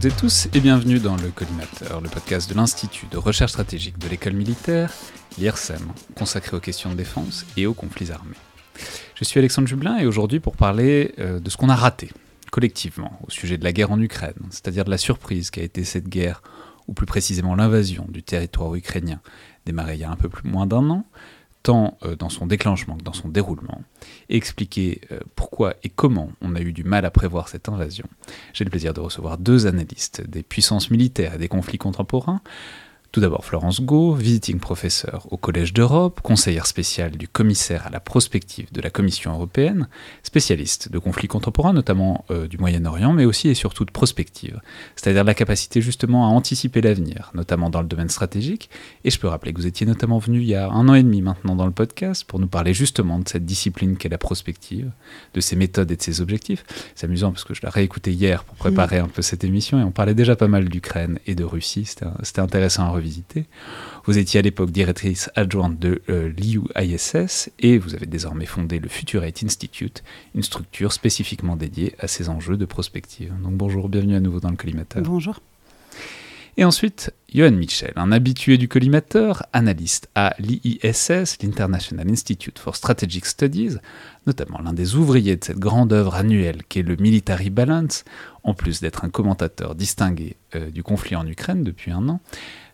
toutes et tous et bienvenue dans le Collimateur, le podcast de l'Institut de recherche stratégique de l'école militaire, l'IRSEM, consacré aux questions de défense et aux conflits armés. Je suis Alexandre Jublin et aujourd'hui pour parler euh, de ce qu'on a raté collectivement au sujet de la guerre en Ukraine, c'est-à-dire de la surprise qu'a été cette guerre, ou plus précisément l'invasion du territoire ukrainien, démarrée il y a un peu plus moins d'un an, tant euh, dans son déclenchement que dans son déroulement, expliquer euh, pourquoi et comment on a eu du mal à prévoir cette invasion. J'ai le plaisir de recevoir deux analystes des puissances militaires et des conflits contemporains, tout d'abord Florence Gau, visiting professeur au Collège d'Europe, conseillère spéciale du commissaire à la prospective de la Commission européenne, spécialiste de conflits contemporains, notamment euh, du Moyen-Orient, mais aussi et surtout de prospective, c'est-à-dire la capacité justement à anticiper l'avenir, notamment dans le domaine stratégique. Et je peux rappeler que vous étiez notamment venu il y a un an et demi maintenant dans le podcast pour nous parler justement de cette discipline qu'est la prospective, de ses méthodes et de ses objectifs. C'est amusant parce que je l'ai réécouté hier pour préparer mmh. un peu cette émission et on parlait déjà pas mal d'Ukraine et de Russie. C'était intéressant à visiter. Vous étiez à l'époque directrice adjointe de euh, l'IUISS et vous avez désormais fondé le Futurate Institute, une structure spécifiquement dédiée à ces enjeux de prospective. Donc bonjour, bienvenue à nouveau dans le collimateur. Bonjour. Et ensuite, Johan Michel, un habitué du collimateur, analyste à l'IISS, l'International Institute for Strategic Studies, notamment l'un des ouvriers de cette grande œuvre annuelle qu'est le Military Balance, en plus d'être un commentateur distingué euh, du conflit en Ukraine depuis un an.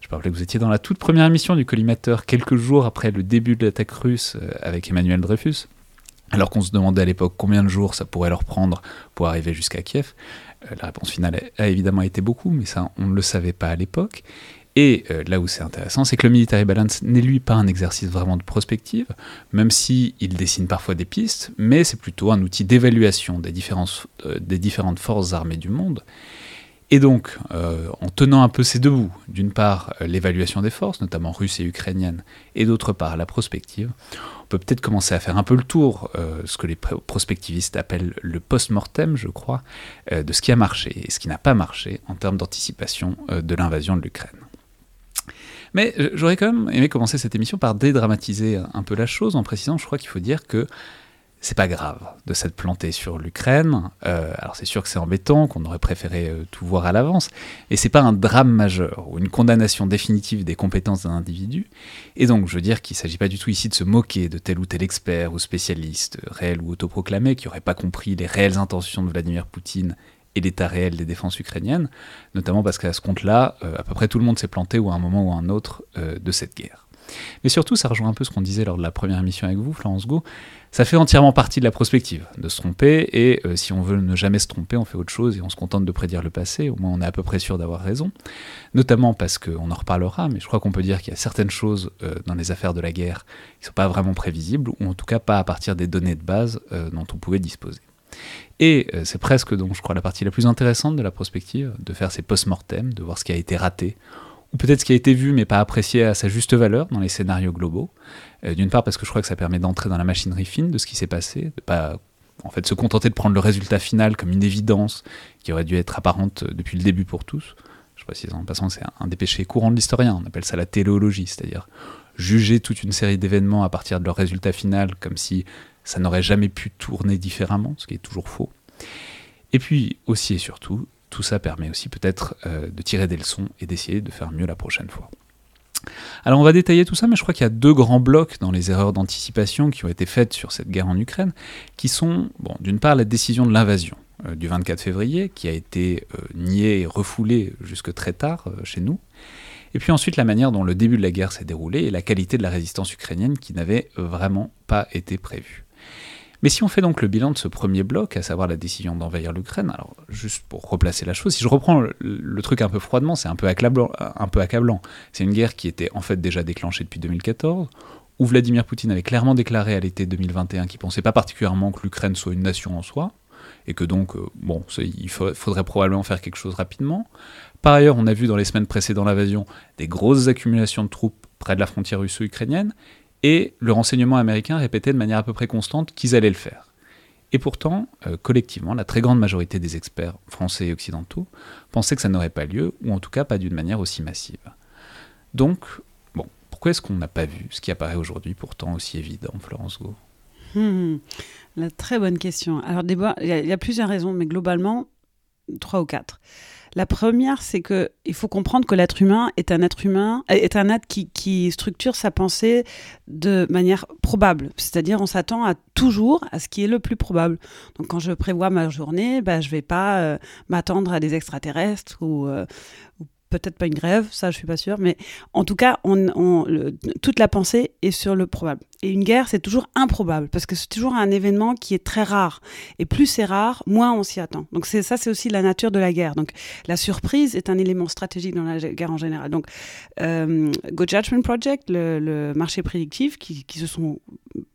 Je peux rappeler que vous étiez dans la toute première émission du collimateur quelques jours après le début de l'attaque russe euh, avec Emmanuel Dreyfus. Alors qu'on se demandait à l'époque combien de jours ça pourrait leur prendre pour arriver jusqu'à Kiev. Euh, la réponse finale a évidemment été beaucoup, mais ça on ne le savait pas à l'époque. Et euh, là où c'est intéressant, c'est que le military balance n'est lui pas un exercice vraiment de prospective, même si dessine parfois des pistes, mais c'est plutôt un outil d'évaluation des différentes forces armées du monde. Et donc, euh, en tenant un peu ces deux bouts, d'une part euh, l'évaluation des forces, notamment russes et ukrainiennes, et d'autre part la prospective, on peut peut-être commencer à faire un peu le tour, euh, ce que les prospectivistes appellent le post-mortem, je crois, de ce qui a marché et ce qui n'a pas marché en termes d'anticipation de l'invasion de l'Ukraine. Mais j'aurais quand même aimé commencer cette émission par dédramatiser un peu la chose en précisant, je crois qu'il faut dire que c'est pas grave de s'être planté sur l'Ukraine. Euh, alors c'est sûr que c'est embêtant, qu'on aurait préféré euh, tout voir à l'avance, et c'est pas un drame majeur ou une condamnation définitive des compétences d'un individu. Et donc je veux dire qu'il s'agit pas du tout ici de se moquer de tel ou tel expert ou spécialiste, réel ou autoproclamé, qui aurait pas compris les réelles intentions de Vladimir Poutine et l'état réel des défenses ukrainiennes, notamment parce qu'à ce compte-là, euh, à peu près tout le monde s'est planté ou à un moment ou à un autre de cette guerre. Mais surtout, ça rejoint un peu ce qu'on disait lors de la première émission avec vous, Florence Go. Ça fait entièrement partie de la prospective, de se tromper, et euh, si on veut ne jamais se tromper, on fait autre chose et on se contente de prédire le passé, au moins on est à peu près sûr d'avoir raison. Notamment parce qu'on en reparlera, mais je crois qu'on peut dire qu'il y a certaines choses euh, dans les affaires de la guerre qui ne sont pas vraiment prévisibles, ou en tout cas pas à partir des données de base euh, dont on pouvait disposer. Et c'est presque donc, je crois, la partie la plus intéressante de la prospective, de faire ces post-mortem, de voir ce qui a été raté, ou peut-être ce qui a été vu mais pas apprécié à sa juste valeur dans les scénarios globaux. Euh, d'une part parce que je crois que ça permet d'entrer dans la machinerie fine de ce qui s'est passé, de pas en fait se contenter de prendre le résultat final comme une évidence qui aurait dû être apparente depuis le début pour tous. Je précise en passant c'est un des péchés courants de l'historien, on appelle ça la téléologie, c'est-à-dire juger toute une série d'événements à partir de leur résultat final comme si ça n'aurait jamais pu tourner différemment, ce qui est toujours faux. Et puis aussi et surtout, tout ça permet aussi peut-être euh, de tirer des leçons et d'essayer de faire mieux la prochaine fois. Alors on va détailler tout ça, mais je crois qu'il y a deux grands blocs dans les erreurs d'anticipation qui ont été faites sur cette guerre en Ukraine, qui sont, d'une part, la décision de l'invasion euh, du 24 février, qui a été euh, niée et refoulée jusque très tard chez nous, et puis ensuite la manière dont le début de la guerre s'est déroulé et la qualité de la résistance ukrainienne qui n'avait vraiment pas été prévue. Mais si on fait donc le bilan de ce premier bloc, à savoir la décision d'envahir l'Ukraine, alors juste pour replacer la chose, si je reprends le, truc un peu froidement, c'est un peu accablant. C'est une guerre qui était en fait déjà déclenchée depuis 2014, où Vladimir Poutine avait clairement déclaré à l'été 2021 qu'il pensait pas particulièrement que l'Ukraine soit une nation en soi, et que donc, euh, bon, il faudrait probablement faire quelque chose rapidement. Par ailleurs, on a vu dans les semaines précédant l'invasion des grosses accumulations de troupes près de la frontière russo-ukrainienne, et le renseignement américain répétait de manière à peu près constante qu'ils allaient le faire. Et pourtant, euh, collectivement, la très grande majorité des experts français et occidentaux pensaient que ça n'aurait pas lieu, ou en tout cas pas d'une manière aussi massive. Donc, bon, pourquoi est-ce qu'on n'a pas vu ce qui apparaît aujourd'hui pourtant aussi évident, Florence Go hmm, La très bonne question. Alors, il y, a plusieurs raisons, mais globalement, trois ou quatre. La première, c'est que il faut comprendre que l'être humain est un être humain, est un être qui, structure sa pensée de manière probable. C'est-à-dire, on s'attend à toujours à ce qui est le plus probable. Donc, quand je prévois ma journée, ben, je vais pas euh, m'attendre à des extraterrestres ou, euh, ou peut-être pas une grève, ça je suis pas sûre, mais en tout cas, toute la pensée est sur le probable. Et une guerre, c'est toujours improbable, parce que c'est toujours un événement qui est très rare. Et plus c'est rare, moins on s'y attend. Donc c'est ça, c'est aussi la nature de la guerre. Donc la surprise est un élément stratégique dans la guerre en général. Donc euh, Go Judgment Project, le, marché prédictif, qui, se sont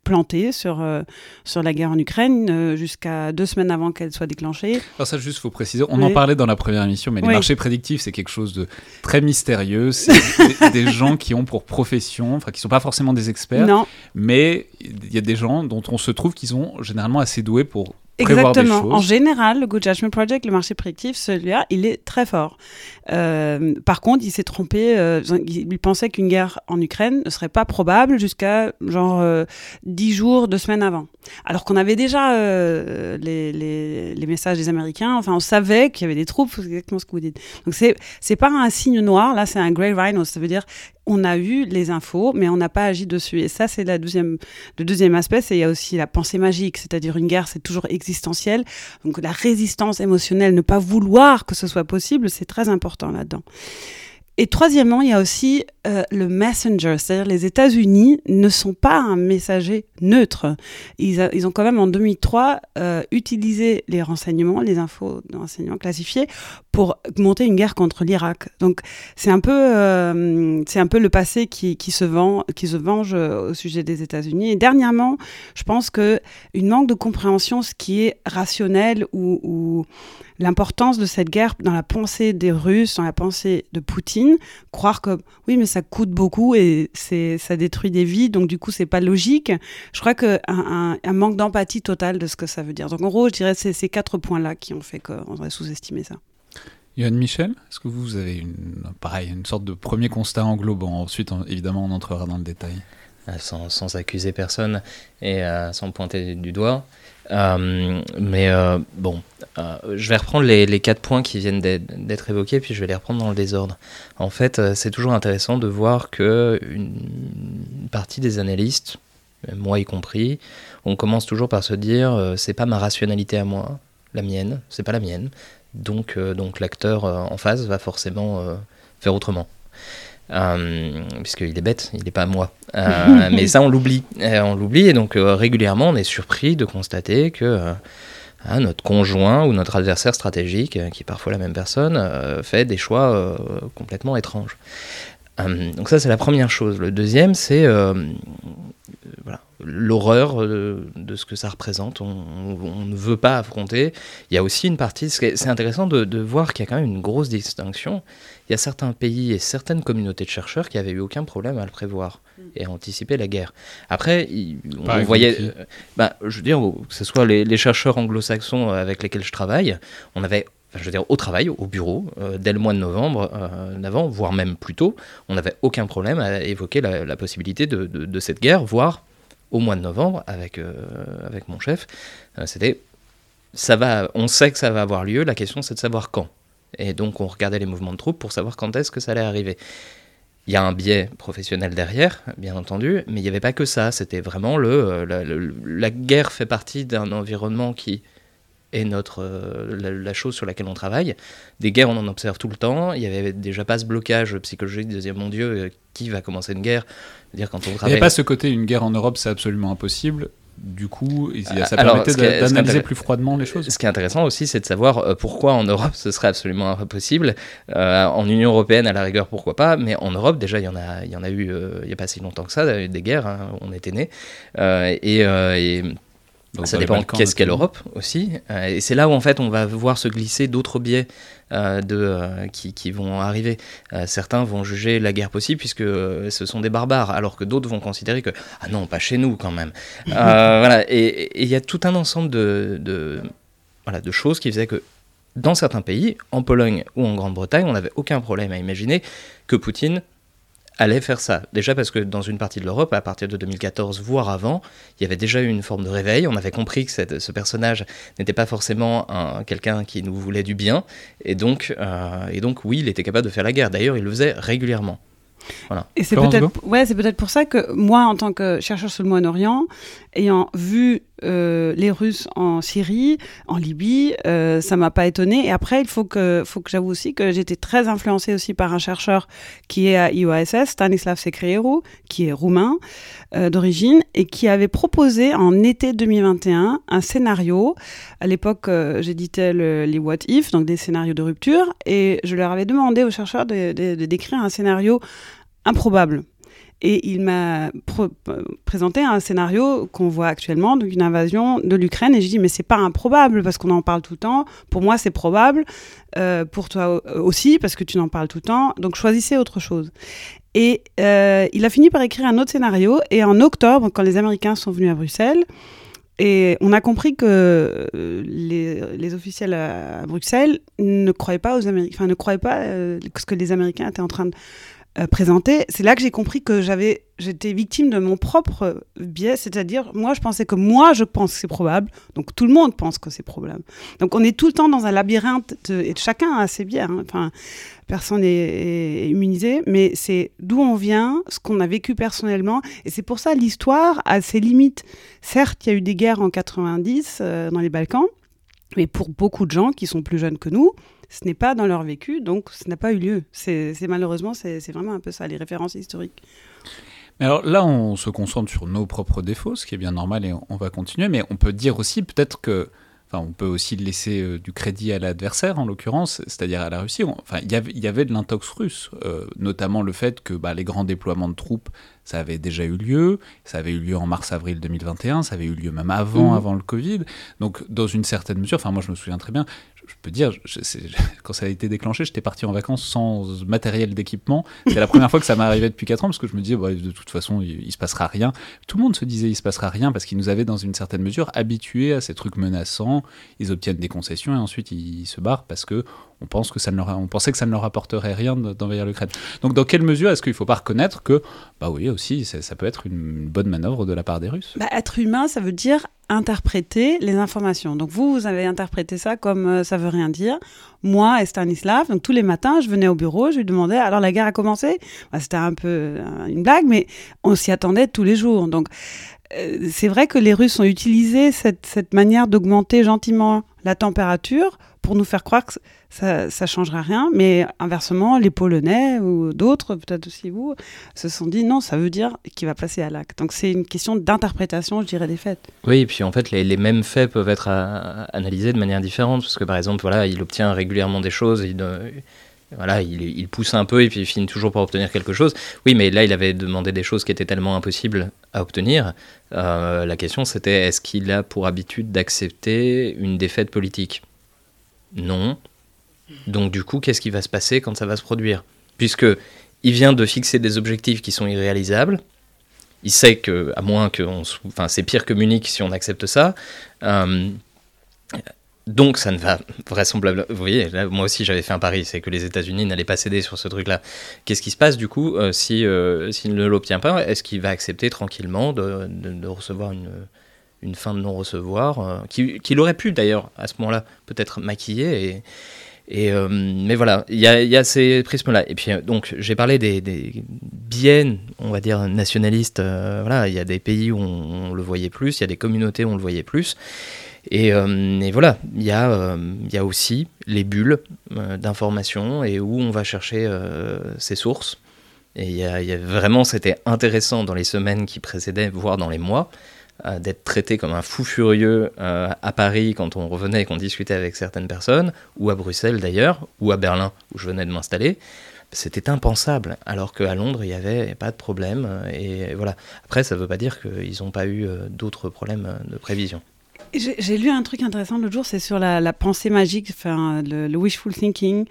plantés sur, euh, sur la guerre en Ukraine euh, jusqu'à deux semaines avant qu'elle soit déclenchée. Alors ça, juste, faut préciser, on en parlait dans la première émission, mais les marchés prédictifs, c'est quelque chose de très mystérieux. C'est des, des, gens qui ont pour profession, enfin qui sont pas forcément des experts, non mais il y a des gens dont on se trouve qu'ils sont généralement assez doués pour Exactement. En général, le Good Judgment Project, le marché prédictif, celui-là, il est très fort. Euh, par contre, il s'est trompé. Euh, il pensait qu'une guerre en Ukraine ne serait pas probable jusqu'à genre euh, 10 jours, 2 semaines avant. Alors qu'on avait déjà euh, les, les, les, messages des Américains. Enfin, on savait qu'il y avait des troupes. C'est exactement ce que vous dites. Donc, c'est c'est pas un signe noir. Là, c'est un grey rhino. Ça veut dire on a eu les infos, mais on n'a pas agi dessus. Et ça, c'est la deuxième, le deuxième aspect. C'est il y a aussi la pensée magique, c'est-à-dire une guerre, c'est toujours existentiel. Donc la résistance émotionnelle, ne pas vouloir que ce soit possible, c'est très important là-dedans. Et troisièmement, il y a aussi euh, le messenger, c'est-à-dire les États-Unis ne sont pas un messager neutre. Ils, ont quand même en 2003 euh, utilisé les renseignements, les infos de renseignements classifiés pour monter une guerre contre l'Irak. Donc c'est un peu, euh, c'est un peu le passé qui, se vend, qui se venge au sujet des États-Unis. Et dernièrement, je pense que une manque de compréhension, ce qui est rationnel ou l'importance de cette guerre dans la pensée des Russes, dans la pensée de Poutine, croire que oui, mais ça coûte beaucoup et c'est ça détruit des vies, donc du coup c'est pas logique. Je crois que un, un, manque d'empathie totale de ce que ça veut dire. Donc en gros, je dirais c'est ces quatre points-là qui ont fait qu'on aurait sous-estimé ça. Yann Michel, est-ce que vous avez une, pareil, une sorte de premier constat englobant? Ensuite, évidemment, on entrera dans le détail. Euh, sans, sans accuser personne et euh, sans pointer du doigt. Euh, mais euh, bon, euh, je vais reprendre les, quatre points qui viennent d'être évoqués, puis je vais les reprendre dans le désordre. En fait, c'est toujours intéressant de voir que une partie des analystes, moi y compris, on commence toujours par se dire c'est pas ma rationalité à moi, la mienne, c'est pas la mienne. Donc, donc l'acteur en face va forcément faire autrement. Puisqu'il est bête, il n'est pas à moi. Euh, mais ça, on l'oublie. Euh, on l'oublie, et donc régulièrement, on est surpris de constater que hein, notre conjoint ou notre adversaire stratégique, qui est parfois la même personne, fait des choix complètement étranges. Donc ça, c'est la première chose. Le deuxième, c'est voilà, l'horreur de, ce que ça représente. On, ne veut pas affronter. Il y a aussi une partie, c'est intéressant de, de voir qu'il y a quand même une grosse distinction il y a certains pays et certaines communautés de chercheurs qui avaient eu aucun problème à le prévoir mm. et à anticiper la guerre. Après, on voyait, euh, bah, je veux dire, que ce soit les, chercheurs anglo-saxons avec lesquels je travaille, on avait je veux dire, au travail, au bureau, euh, dès le mois de novembre euh, voire même plus tôt, on n'avait aucun problème à évoquer la, possibilité de, cette guerre, voire au mois de novembre avec, euh, avec mon chef. C'était, ça va, on sait que ça va avoir lieu, la question c'est de savoir quand. Et donc on regardait les mouvements de troupes pour savoir quand est-ce que ça allait arriver. Il y a un biais professionnel derrière, bien entendu, mais il n'y avait pas que ça. C'était vraiment le, euh, la, guerre fait partie d'un environnement qui est notre euh, la, chose sur laquelle on travaille. Des guerres, on en observe tout le temps. Il n'y avait déjà pas ce blocage psychologique de dire mon Dieu, euh, qui va commencer une guerre dire quand on travaille. Il n'y a pas ce côté une guerre en Europe, c'est absolument impossible du coup, ça permettait d'analyser plus froidement les choses. Ce qui est intéressant aussi, c'est de savoir euh, pourquoi en Europe ce serait absolument impossible. Euh, en Union européenne, à la rigueur, pourquoi pas, mais en Europe, déjà, il y en a, il y en a eu euh, il n'y a pas si longtemps que ça, des guerres, hein, on était nés. et, et ça dépend qu'est-ce qu'est l'Europe aussi. et c'est là où en fait on va voir se glisser d'autres biais euh, de, euh, qui, qui, vont arriver. Euh, certains vont juger la guerre possible puisque ce sont des barbares, alors que d'autres vont considérer que ah non, pas chez nous quand même. voilà, et il y a tout un ensemble de, de, voilà, de choses qui faisaient que dans certains pays, en Pologne ou en Grande-Bretagne, on n'avait aucun problème à imaginer que Poutine allait faire ça. Déjà parce que dans une partie de l'Europe, à partir de 2014, voire avant, il y avait déjà eu une forme de réveil. On avait compris que ce personnage n'était pas forcément quelqu'un qui nous voulait du bien. Et donc, euh, et donc, oui, il était capable de faire la guerre. D'ailleurs, il le faisait régulièrement. Et c'est peut-être ouais, c'est peut-être pour ça que moi, en tant que chercheur sur le Moyen-Orient, ayant vu euh, les Russes en Syrie, en Libye, euh, ça m'a pas étonné. Et après, il faut que, faut que j'avoue aussi que j'étais très influencée aussi par un chercheur qui est à IOSS, Stanislav Secrieru, qui est roumain euh, d'origine et qui avait proposé en été 2021 un scénario. À l'époque, j'éditais les What If, donc des scénarios de rupture, et je leur avais demandé aux chercheurs de décrire un scénario improbable. Et il m'a présenté un scénario qu'on voit actuellement, donc une invasion de l'Ukraine. Et je dis, mais c'est pas improbable parce qu'on en parle tout le temps. Pour moi, c'est probable. Euh, pour toi aussi, parce que tu en parles tout le temps. Donc choisissez autre chose. Et euh, il a fini par écrire un autre scénario. Et en octobre, quand les Américains sont venus à Bruxelles, et on a compris que euh, les, officiels à, Bruxelles ne croyaient pas aux Américains, enfin ne croyaient pas ce que les Américains étaient en train de euh, présenté, c'est là que j'ai compris que j'avais, j'étais victime de mon propre biais, c'est-à-dire moi je pensais que moi je pense que c'est probable, donc tout le monde pense que c'est probable. Donc on est tout le temps dans un labyrinthe et chacun a ses biais. Hein. Enfin, personne n'est immunisé, mais c'est d'où on vient, ce qu'on a vécu personnellement, et c'est pour ça l'histoire a ses limites. Certes, il y a eu des guerres en 90 euh, dans les Balkans, mais pour beaucoup de gens qui sont plus jeunes que nous, ce n'est pas dans leur vécu, donc ce n'a pas eu lieu. C'est malheureusement, c'est vraiment un peu ça, les références historiques. Mais alors là, on se concentre sur nos propres défauts, ce qui est bien normal, et on va continuer. Mais on peut dire aussi peut-être que Enfin, on peut aussi laisser euh, du crédit à l'adversaire, en l'occurrence, c'est-à-dire à la Russie. enfin, il y avait de l'intox russe, euh, notamment le fait que bah, les grands déploiements de troupes, ça avait déjà eu lieu. Ça avait eu lieu en mars-avril 2021. Ça avait eu lieu même avant, mmh. avant le Covid. Donc, dans une certaine mesure, enfin, moi, je me souviens très bien je peux dire, quand ça a été déclenché, j'étais parti en vacances sans matériel d'équipement. C'est la première fois que ça m'est arrivé depuis 4 ans parce que je me disais, bah, de toute façon, il, il, se passera rien. Tout le monde se disait, il se passera rien parce qu'ils nous avaient, dans une certaine mesure, habitués à ces trucs menaçants. Ils obtiennent des concessions et ensuite ils se barrent parce que on, pense que ça ne leur on pensait que ça ne leur apporterait rien d'envahir l'Ukraine. Donc, dans quelle mesure est-ce qu'il ne faut pas reconnaître que, bah oui, aussi, ça peut être une bonne manœuvre de la part des Russes? Bah, Être humain, ça veut dire interpréter les informations. Donc vous, vous avez interprété ça comme euh, ça veut rien dire. Moi et Stanislav, donc tous les matins, je venais au bureau, je lui demandais alors la guerre a commencé? Bah, C'était un peu euh, une blague, mais on s'y attendait tous les jours. Donc euh, c'est vrai que les Russes ont utilisé cette, cette manière d'augmenter gentiment la température pour nous faire croire que ça ne changera rien. Mais inversement, les Polonais ou d'autres, peut-être aussi vous, se sont dit non, ça veut dire qu'il va passer à l'acte. Donc c'est une question d'interprétation, je dirais, des faits. Oui, et puis en fait, les, les mêmes faits peuvent être analysés de manière différente. Parce que par exemple, voilà, il obtient régulièrement des choses. Il, voilà, il, pousse un peu et puis il finit toujours par obtenir quelque chose. Oui, mais là, il avait demandé des choses qui étaient tellement impossibles à obtenir. Euh, la question, c'était est-ce qu'il a pour habitude d'accepter une défaite politique? Non. Donc du coup, qu'est-ce qui va se passer quand ça va se produire? Puisque il vient de fixer des objectifs qui sont irréalisables. Il sait que, à moins que, enfin, c'est pire que Munich si on accepte ça. Euh, donc ça ne va vraisemblablement. Vous voyez, moi aussi j'avais fait un pari, c'est que les États-Unis n'allaient pas céder sur ce truc-là. Qu'est-ce qui se passe du coup euh, si euh, s'il ne l'obtient pas Est-ce qu'il va accepter tranquillement de, de, recevoir une, une, fin de non-recevoir, qu'il aurait pu d'ailleurs à ce moment-là peut-être maquiller et et, euh, mais voilà, il y a, ces prismes-là. Et puis, euh, donc, j'ai parlé des, des, biais, on va dire, nationalistes. Euh, voilà, il y a des pays où on, le voyait plus, il y a des communautés où on le voyait plus. Et, et voilà, il y, a, il y a aussi les bulles d'information et où on va chercher ses sources. Et y y a vraiment, c'était intéressant dans les semaines qui précédaient, voire dans les mois, euh, d'être traité comme un fou furieux euh, à Paris quand on revenait et qu'on discutait avec certaines personnes, ou à Bruxelles d'ailleurs, ou à Berlin où je venais de m'installer. C'était impensable, alors qu'à Londres, il n'y avait pas de problème. Et voilà. Après, ça ne veut pas dire qu'ils n'ont pas eu euh, d'autres problèmes de prévision. J'ai lu un truc intéressant l'autre jour, c'est sur la, pensée magique, enfin, le, le wishful thinking.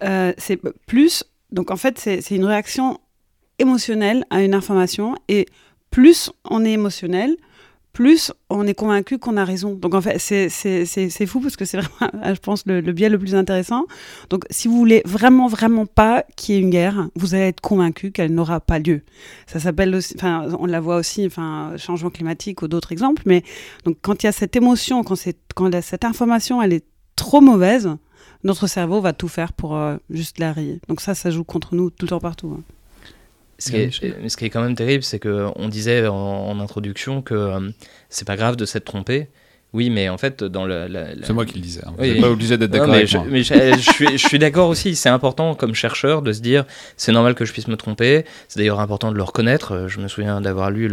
c'est plus, donc en fait, c'est une réaction émotionnelle à une information, et plus on est émotionnel, plus on est convaincu qu'on a raison. Donc en fait, c'est fou parce que c'est vraiment, je pense, le, biais le plus intéressant. Donc si vous voulez vraiment, vraiment pas qu'il y ait une guerre, vous allez être convaincu qu'elle n'aura pas lieu. Ça s'appelle aussi, enfin, on la voit aussi, enfin, changement climatique ou d'autres exemples, mais donc quand il y a cette émotion, quand, quand cette information, elle est trop mauvaise, notre cerveau va tout faire pour euh, juste la rayer. Donc ça, ça joue contre nous tout le temps partout. Hein. Ce qui, est, ce qui, est, quand même terrible, c'est qu'on disait en, introduction que euh, c'est pas grave de s'être trompé. Oui, mais en fait, dans le. C'est moi qui le disais. Hein. Vous n'êtes pas obligé d'être d'accord avec je, moi. Mais je, suis, je suis d'accord aussi. C'est important, comme chercheur, de se dire c'est normal que je puisse me tromper. C'est d'ailleurs important de le reconnaître. Je me souviens d'avoir lu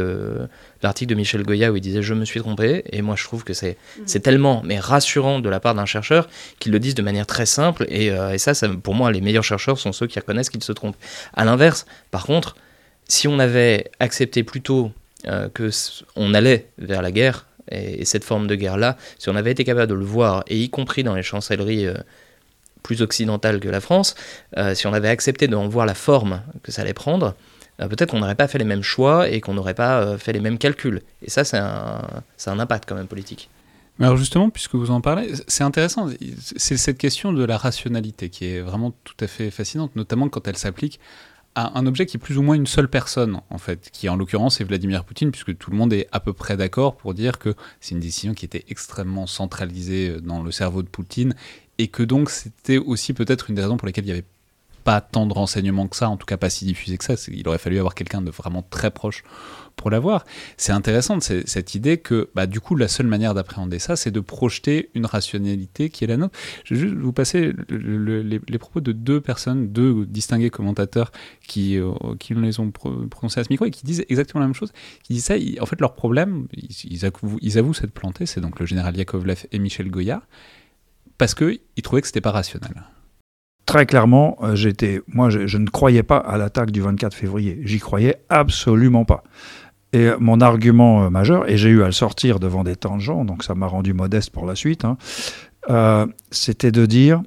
l'article de Michel Goya où il disait je me suis trompé. Et moi, je trouve que c'est mm. tellement mais rassurant de la part d'un chercheur qu'il le dise de manière très simple. Et, euh, et ça, ça, pour moi, les meilleurs chercheurs sont ceux qui reconnaissent qu'ils se trompent. À l'inverse, par contre, si on avait accepté plus tôt euh, que on allait vers la guerre, et, cette forme de guerre-là, si on avait été capable de le voir, et y compris dans les chancelleries euh, plus occidentales que la France, euh, si on avait accepté d'en voir la forme que ça allait prendre, euh, peut-être qu'on n'aurait pas fait les mêmes choix et qu'on n'aurait pas fait les mêmes calculs. Et ça, c'est un, un impact quand même politique. Mais alors justement, puisque vous en parlez, c'est intéressant. C'est cette question de la rationalité qui est vraiment tout à fait fascinante, notamment quand elle s'applique un objet qui est plus ou moins une seule personne, en fait, qui en l'occurrence est Vladimir Poutine, puisque tout le monde est à peu près d'accord pour dire que c'est une décision qui était extrêmement centralisée dans le cerveau de Poutine, et que donc c'était aussi peut-être une des raisons pour lesquelles il n'y avait pas tant de renseignements que ça, en tout cas pas si diffusé que ça. Il aurait fallu avoir quelqu'un de vraiment très proche pour l'avoir. C'est intéressant cette idée que, bah, du coup, la seule manière d'appréhender ça, c'est de projeter une rationalité qui est la nôtre. Je vais juste vous passer les, propos de deux personnes, deux distingués commentateurs qui, euh, qui les ont prononcés à ce micro et qui disent exactement la même chose. Qui disent ça, en fait, leur problème, ils, avouent, ils avouent s'être plantés, c'est donc le général Yakovlev et Michel Goya, parce qu'ils trouvaient que c'était pas rationnel très clairement, euh, j'étais, moi, je, ne croyais pas à l'attaque du 24 février. J'y croyais absolument pas. Et mon argument euh, majeur, et j'ai eu à le sortir devant des temps de gens, donc ça m'a rendu modeste pour la suite, hein, euh, c'était de dire,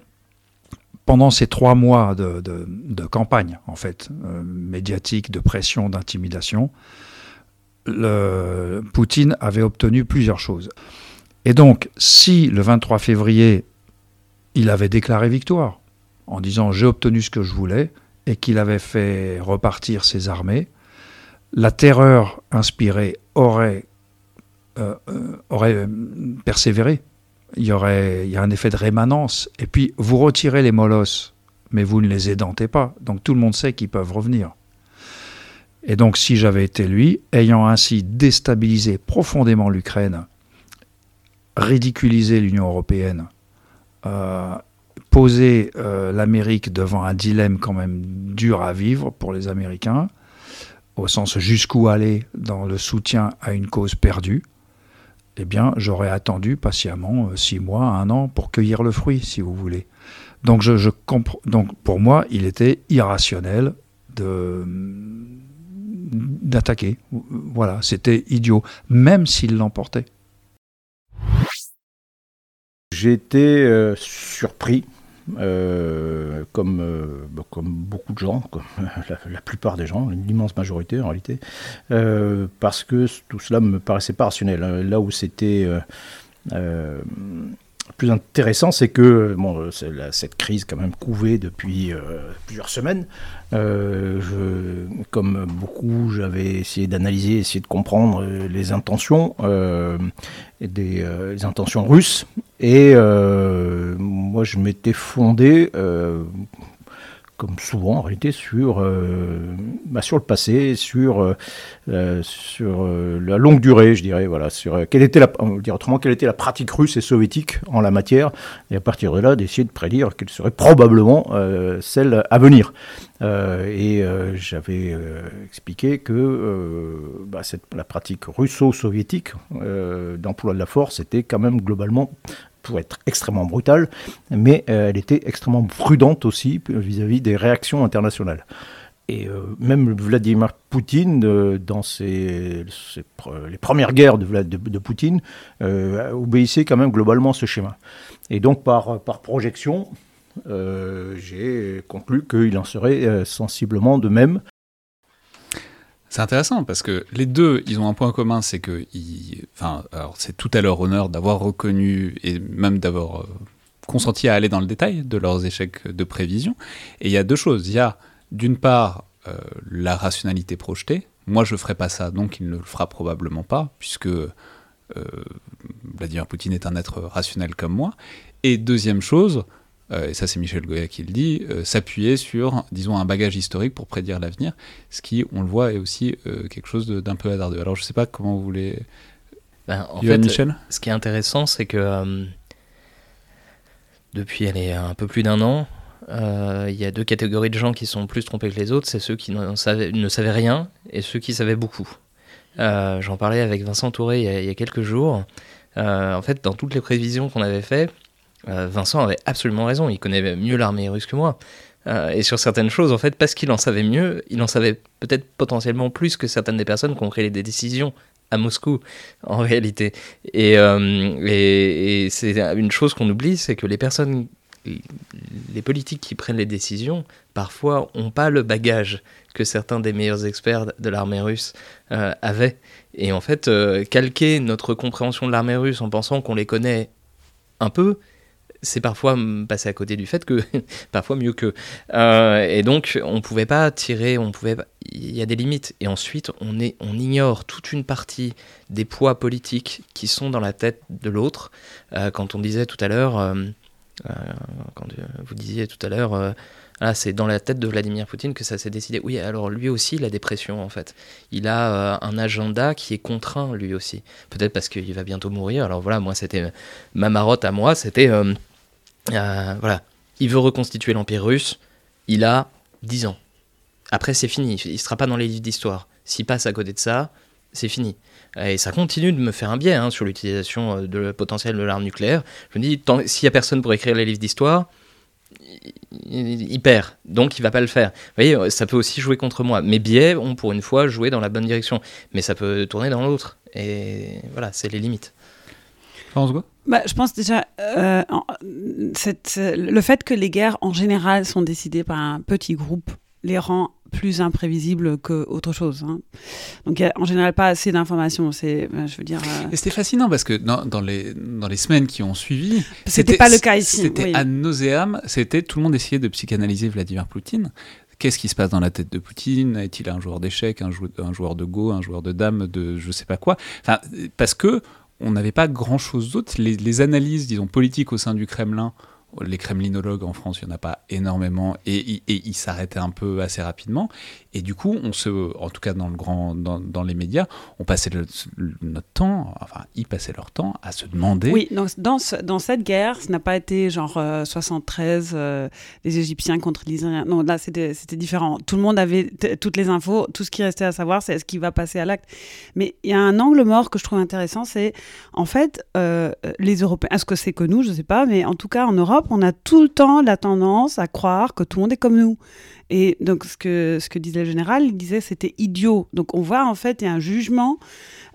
pendant ces trois mois de, campagne, en fait, médiatique, de pression, d'intimidation, Poutine avait obtenu plusieurs choses. Et donc, si le 23 février, il avait déclaré victoire, en disant j'ai obtenu ce que je voulais et qu'il avait fait repartir ses armées, la terreur inspirée aurait, euh, euh, aurait euh, persévéré. Il y aurait il y a un effet de rémanence. Et puis vous retirez les molosses, mais vous ne les édentez pas. Donc tout le monde sait qu'ils peuvent revenir. Et donc si j'avais été lui, ayant ainsi déstabilisé profondément l'Ukraine, ridiculisé l'Union européenne, euh, l'Amérique devant un dilemme quand même dur à vivre pour les Américains, au sens jusqu'où aller dans le soutien à une cause perdue, eh bien, j'aurais attendu patiemment euh, six mois, un an pour cueillir le fruit, si vous voulez. Donc, je, Donc pour moi, il était irrationnel de d'attaquer. Voilà, c'était idiot, même s'il l'emportait. J'ai été euh, surpris euh, comme, euh, bah, comme beaucoup de gens, comme la, plupart des gens, l'immense majorité en réalité, euh, parce que tout cela me paraissait pas rationnel. Là où c'était plus intéressant, c'est que bon, cette crise quand même couvée depuis plusieurs semaines. je, comme beaucoup, j'avais essayé d'analyser, essayé de comprendre les intentions, des, les intentions russes et euh, moi, je m'étais fondé, euh, comme souvent en réalité, sur, euh, bah, sur le passé, sur, sur la longue durée, je dirais, voilà, sur quelle était la, dire autrement, quelle était la pratique russe et soviétique en la matière, et à partir de là, d'essayer de prédire quelle serait probablement celle à venir. et j'avais expliqué que bah, cette, la pratique russo-soviétique d'emploi de la force était quand même globalement pour être extrêmement brutale, mais euh, elle était extrêmement prudente aussi vis-à-vis des réactions internationales. Et euh, même Vladimir Poutine, euh, dans ses, les premières guerres de, Poutine, obéissait quand même globalement à ce schéma. Et donc par projection, j'ai conclu qu'il en serait sensiblement de même C'est intéressant parce que les deux, ils ont un point commun, c'est que, enfin, c'est tout à leur honneur d'avoir reconnu et même d'avoir euh, consenti à aller dans le détail de leurs échecs de prévision. Et il y a deux choses. Il y a d'une part euh, la rationalité projetée. Moi, je ferai pas ça, donc il ne le fera probablement pas, puisque euh, Vladimir Poutine est un être rationnel comme moi. Et deuxième chose, et ça c'est Michel Goya qui le dit, euh, s'appuyer sur, disons, un bagage historique pour prédire l'avenir, ce qui, on le voit, est aussi euh, quelque chose d'un peu hasardeux. Alors je sais pas comment vous voulez... Ben, en fait, Michel ce qui est intéressant, c'est que euh, depuis allez, un peu plus d'un an, euh, il y a deux catégories de gens qui sont plus trompés que les autres. C'est ceux qui savaient- ne savaient rien et ceux qui savaient beaucoup. Euh, J'en parlais avec Vincent Touré il y a, il y a quelques jours. Euh, en fait, dans toutes les prévisions qu'on avait faites, euh, Vincent avait absolument raison. Il connaît mieux l'armée russe que moi. Euh, et sur certaines choses, en fait, parce qu'il en savait mieux, il en savait peut-être potentiellement plus que certaines des personnes qui ont pris des décisions à Moscou, en réalité. Et, euh, et, c'est une chose qu'on oublie, c'est que les personnes, les politiques qui prennent les décisions, parfois n'ont pas le bagage que certains des meilleurs experts de l'armée russe euh, avaient. Et en fait, euh, calquer notre compréhension de l'armée russe en pensant qu'on les connaît un peu, c'est parfois mm, passer à côté du fait que parfois mieux que Euh, et donc on pouvait pas tirer on pouvait il y a des limites. Et ensuite on est on ignore toute une partie des poids politiques qui sont dans la tête de l'autre. Euh, quand on disait tout à l'heure euh, quand vous disiez tout à l'heure c'est dans la tête de Vladimir Poutine que ça s'est décidé. Oui, alors lui aussi, il a des pressions en fait. Il a euh, un agenda qui est contraint lui aussi. Peut-être parce qu'il va bientôt mourir. Alors voilà, moi, c'était ma marotte à moi, c'était euh, euh, voilà, il veut reconstituer l'empire russe. Il a 10 ans. Après, c'est fini. Il sera pas dans les livres d'histoire. S'il passe à côté de ça, c'est fini. Et ça continue de me faire un biais hein, sur l'utilisation euh, de le potentiel de l'arme nucléaire. Je me dis, s'il y a personne pour écrire les livres d'histoire, il, perd, donc il va pas le faire. Vous voyez, ça peut aussi jouer contre moi. Mes biais ont pour une fois joué dans la bonne direction, mais ça peut tourner dans l'autre. Et voilà, c'est les limites. Bah, je pense déjà, euh, cette- le fait que les guerres en général sont décidées par un petit groupe les rend plus imprévisibles qu'autre chose. hein. Donc il n'y a en général pas assez d'informations. C'est, euh, je veux dire, euh, Et c'était fascinant parce que dans, dans les, dans les semaines qui ont suivi, C'était pas le cas ici, C'était oui. ad nauseam, c'était tout le monde essayait de psychanalyser Vladimir Poutine. Qu'est-ce qui se passe dans la tête de Poutine? Est-il un joueur d'échecs, un, jou- un joueur de go, un joueur de dames, de je sais pas quoi? Enfin, parce que on n'avait pas grand-chose d'autre. Les, les analyses, disons, politiques au sein du Kremlin, les kremlinologues en France, il n'y en a pas énormément, et, ils s'arrêtaient un peu assez rapidement. Et du coup, on se, en tout cas dans, le grand, dans, les médias, on passait le- notre temps, enfin, ils passaient leur temps à se demander Oui, dans, ce- dans cette guerre, ce n'a pas été genre euh, 73, euh, les Égyptiens contre les Israéliens. Non, là, c'était différent. Tout le monde avait toutes les infos. Tout ce qui restait à savoir, c'est ce qui va passer à l'acte. Mais il y a un angle mort que je trouve intéressant, c'est en fait, euh, les Européens, est-ce que c'est que nous, je ne sais pas, mais en tout cas, en Europe, on a tout le temps la tendance à croire que tout le monde est comme nous. Et donc, ce que, ce que disait le général, il disait c'était idiot. Donc, on voit en fait, il y a un jugement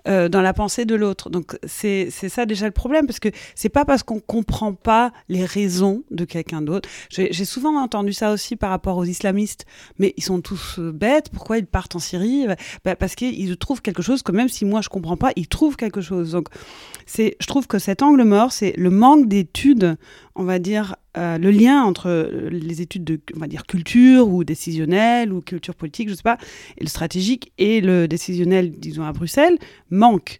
euh, dans la pensée de l'autre. Donc, c'est ça déjà le problème, parce que c'est pas parce qu'on comprend pas les raisons de quelqu'un d'autre. J'ai souvent entendu ça aussi par rapport aux islamistes, mais ils sont tous euh, bêtes. Pourquoi ils partent en Syrie? Bah, Parce qu'ils trouvent quelque chose que même si moi je comprends pas, ils trouvent quelque chose. Donc, je trouve que cet angle mort, c'est le manque d'études, on va dire, euh, le lien entre euh, les études de, on va dire, culture ou décisionnelle ou culture politique, je sais pas, et le stratégique et le décisionnel, disons à Bruxelles, manque.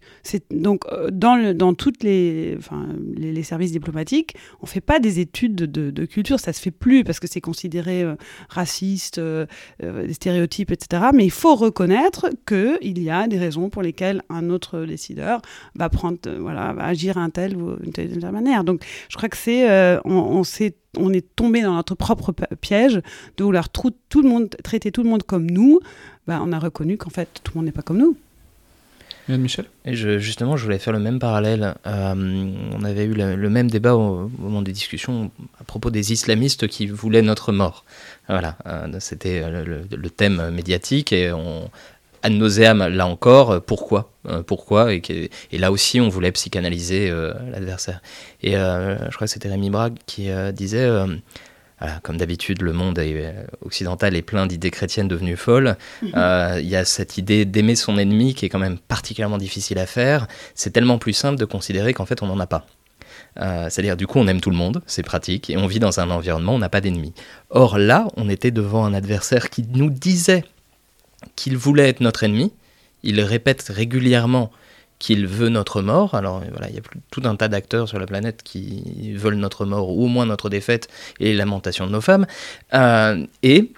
Donc euh, dans le, dans toutes les, enfin, les, services diplomatiques, on fait pas des études de, culture, ça se fait plus parce que c'est considéré raciste, des stéréotypes, etc. Mais il faut reconnaître que il y a des raisons pour lesquelles un autre décideur va prendre, voilà, va agir un tel ou une telle, manière. Donc, je crois que c'est, on s'est on est tombé dans notre propre piège de vouloir tout le monde, traiter tout le monde comme nous. Bah, on a reconnu qu'en fait, tout le monde n'est pas comme nous. Yann Michel Et je, justement, je voulais faire le même parallèle. Euh, on avait eu le, le même débat au, au moment des discussions à propos des islamistes qui voulaient notre mort. Voilà, euh, c'était le, le- le thème médiatique et on ad nauseam là encore euh, pourquoi euh, pourquoi et, là aussi on voulait psychanalyser euh, l'adversaire et je crois que c'était Rémi Brague qui disait comme d'habitude, le monde occidental est plein d'idées chrétiennes devenues folles. Euh, Il y a cette idée d'aimer son ennemi qui est quand même particulièrement difficile à faire. C'est tellement plus simple de considérer qu'en fait, on n'en a pas. Euh, C'est-à-dire, du coup, on aime tout le monde, c'est pratique, et on vit dans un environnement où on n'a pas d'ennemis. Or là, on était devant un adversaire qui nous disait qu'il voulait être notre ennemi. Il répète régulièrement qu'il veut notre mort. Alors voilà, il y a tout un tas d'acteurs sur la planète qui veulent notre mort ou au moins notre défaite et les lamentations de nos femmes. Euh, et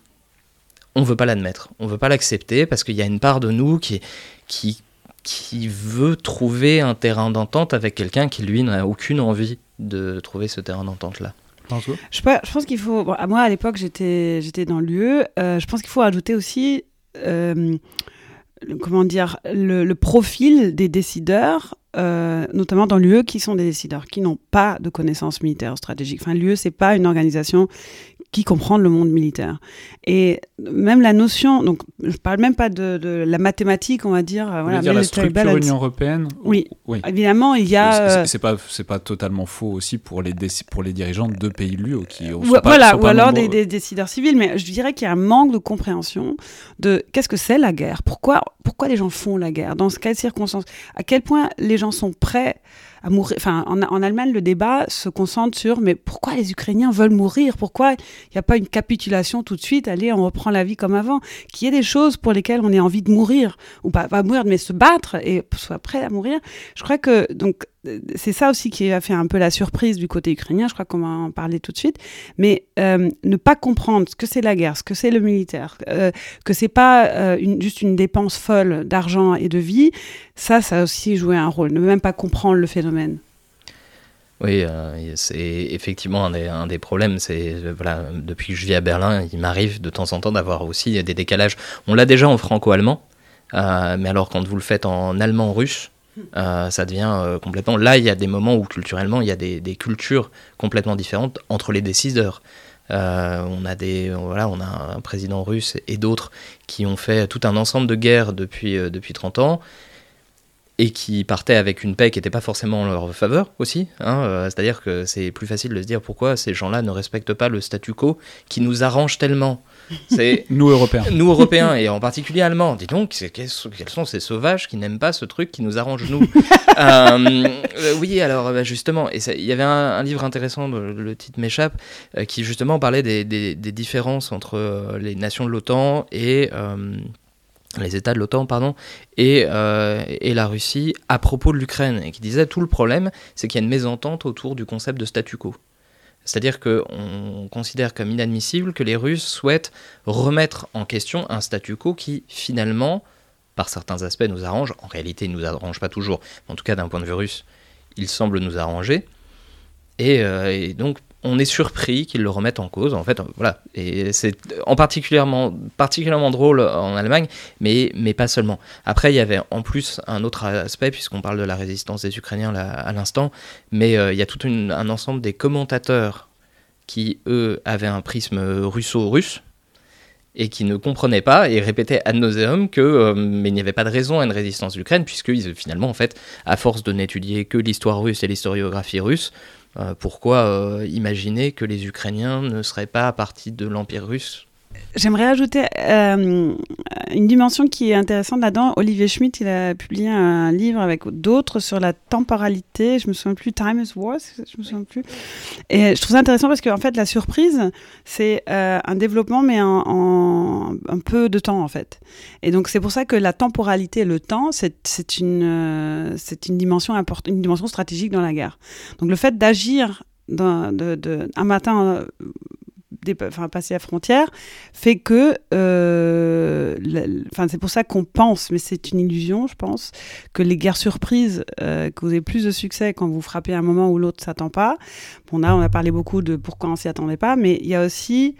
on veut pas l'admettre, on veut pas l'accepter parce qu'il y a une part de nous qui, qui, qui veut trouver un terrain d'entente avec quelqu'un qui lui n'a aucune envie de trouver ce terrain d'entente là. François Je, pense qu'il faut. bon, à moi, à l'époque, j'étais, j'étais dans l'UE. Euh, je pense qu'il faut ajouter aussi, comment dire, le, le profil des décideurs, euh, notamment dans l'UE, qui sont des décideurs qui n'ont pas de connaissances militaires stratégiques. Enfin, l'UE, c'est pas une organisation qui comprend le monde militaire. Et même la notion, donc je parle même pas de, de la mathématique, on va dire. euh, Vous Voilà, dire la structure balance. Union européenne Oui. Oui. Évidemment, il y a. C'est- euh, c'est- pas, c'est pas totalement faux aussi pour les, pour les dirigeants de pays de l'UE qui Ou- pas- voilà, sont ou pas alors des décideurs civils, mais je dirais qu'il y a un manque de compréhension de qu'est-ce que c'est la guerre, pourquoi, pourquoi les gens font la guerre, dans quelles circonstances, à quel point les gens sont prêts à mourir. Enfin, en, Allemagne, le débat se concentre sur mais pourquoi les Ukrainiens veulent mourir, pourquoi il n'y a pas une capitulation tout de suite, allez, on reprend la vie comme avant, qu'il y ait des choses pour lesquelles on ait envie de mourir, ou pas, pas mourir, mais se battre et soit prêt à mourir. Je crois que donc c'est ça aussi qui a fait un peu la surprise du côté ukrainien, je crois qu'on va en parler tout de suite, mais euh, ne pas comprendre ce que c'est la guerre, ce que c'est le militaire, euh, que c'est pas euh, juste une dépense folle d'argent et de vie, ça, ça a aussi joué un rôle, ne même pas comprendre le phénomène. Oui, euh, c'est effectivement un des, un des problèmes. C'est voilà, depuis que je vis à Berlin, il m'arrive de temps en temps d'avoir aussi des décalages. On l'a déjà en franco-allemand, mais alors quand vous le faites en allemand-russe, euh, ça devient euh, complètement. Là, il y a des moments où culturellement, il y a des, cultures complètement différentes entre les décideurs. Euh, on a des voilà, on a un président russe et d'autres qui ont fait tout un ensemble de guerres depuis depuis 30 ans et qui partaient avec une paix qui n'était pas forcément en leur faveur aussi. hein, C'est-à-dire que c'est plus facile de se dire pourquoi ces gens-là ne respectent pas le statu quo qui nous arrange tellement. C'est Nous, Européens. nous Européens et en particulier Allemands. Dis donc, quels sont ces sauvages qui n'aiment pas ce truc qui nous arrange nous Euh, euh, Oui, alors bah, justement, et il y avait un, un livre intéressant, le, titre m'échappe, euh, qui justement parlait des, des- des différences entre euh, les nations de l'OTAN et les États de l'OTAN, pardon, et, euh, et la Russie à propos de l'Ukraine, et qui disait tout le problème, c'est qu'il y a une mésentente autour du concept de statu quo. C'est-à-dire qu'on considère comme inadmissible que les Russes souhaitent remettre en question un statu quo qui, finalement, par certains aspects, nous arrange. En réalité, il ne nous arrange pas toujours. En tout cas, d'un point de vue russe, il semble nous arranger. Et, euh, et donc, on est surpris qu'ils le remettent en cause. En fait, voilà. Et c'est en particulièrement, particulièrement drôle en Allemagne, mais, mais pas seulement. Après, il y avait en plus un autre aspect, puisqu'on parle de la résistance des Ukrainiens à l'instant, mais euh, il y a tout un ensemble des commentateurs qui, eux, avaient un prisme russo-russe et qui ne comprenaient pas et répétaient ad nauseum que euh, mais il n'y avait pas de raison à une résistance de l'Ukraine puisque finalement en fait à force de n'étudier que l'histoire russe et l'historiographie russe pourquoi euh, imaginer que les Ukrainiens ne seraient pas partie de l'empire russe J'aimerais ajouter euh, une dimension qui est intéressante là-dedans. Olivier Schmitt, il a publié un livre avec d'autres sur la temporalité. Je me souviens plus, Time is War, je me souviens plus. Et je trouve ça intéressant parce qu'en fait, la surprise, c'est euh, un développement, mais en, un peu de temps, en fait. Et donc, c'est pour ça que la temporalité, le temps, c'est euh, une dimension importante, une dimension stratégique dans la guerre. Donc, le fait d'agir un matin, passer la frontière, fait que, euh, c'est pour ça qu'on pense, mais c'est une illusion, je pense, que les guerres surprises euh, causent plus de succès quand vous frappez un moment où l'autre s'attend pas. Bon, là, on a parlé beaucoup de pourquoi on s'y attendait pas, mais il y a aussi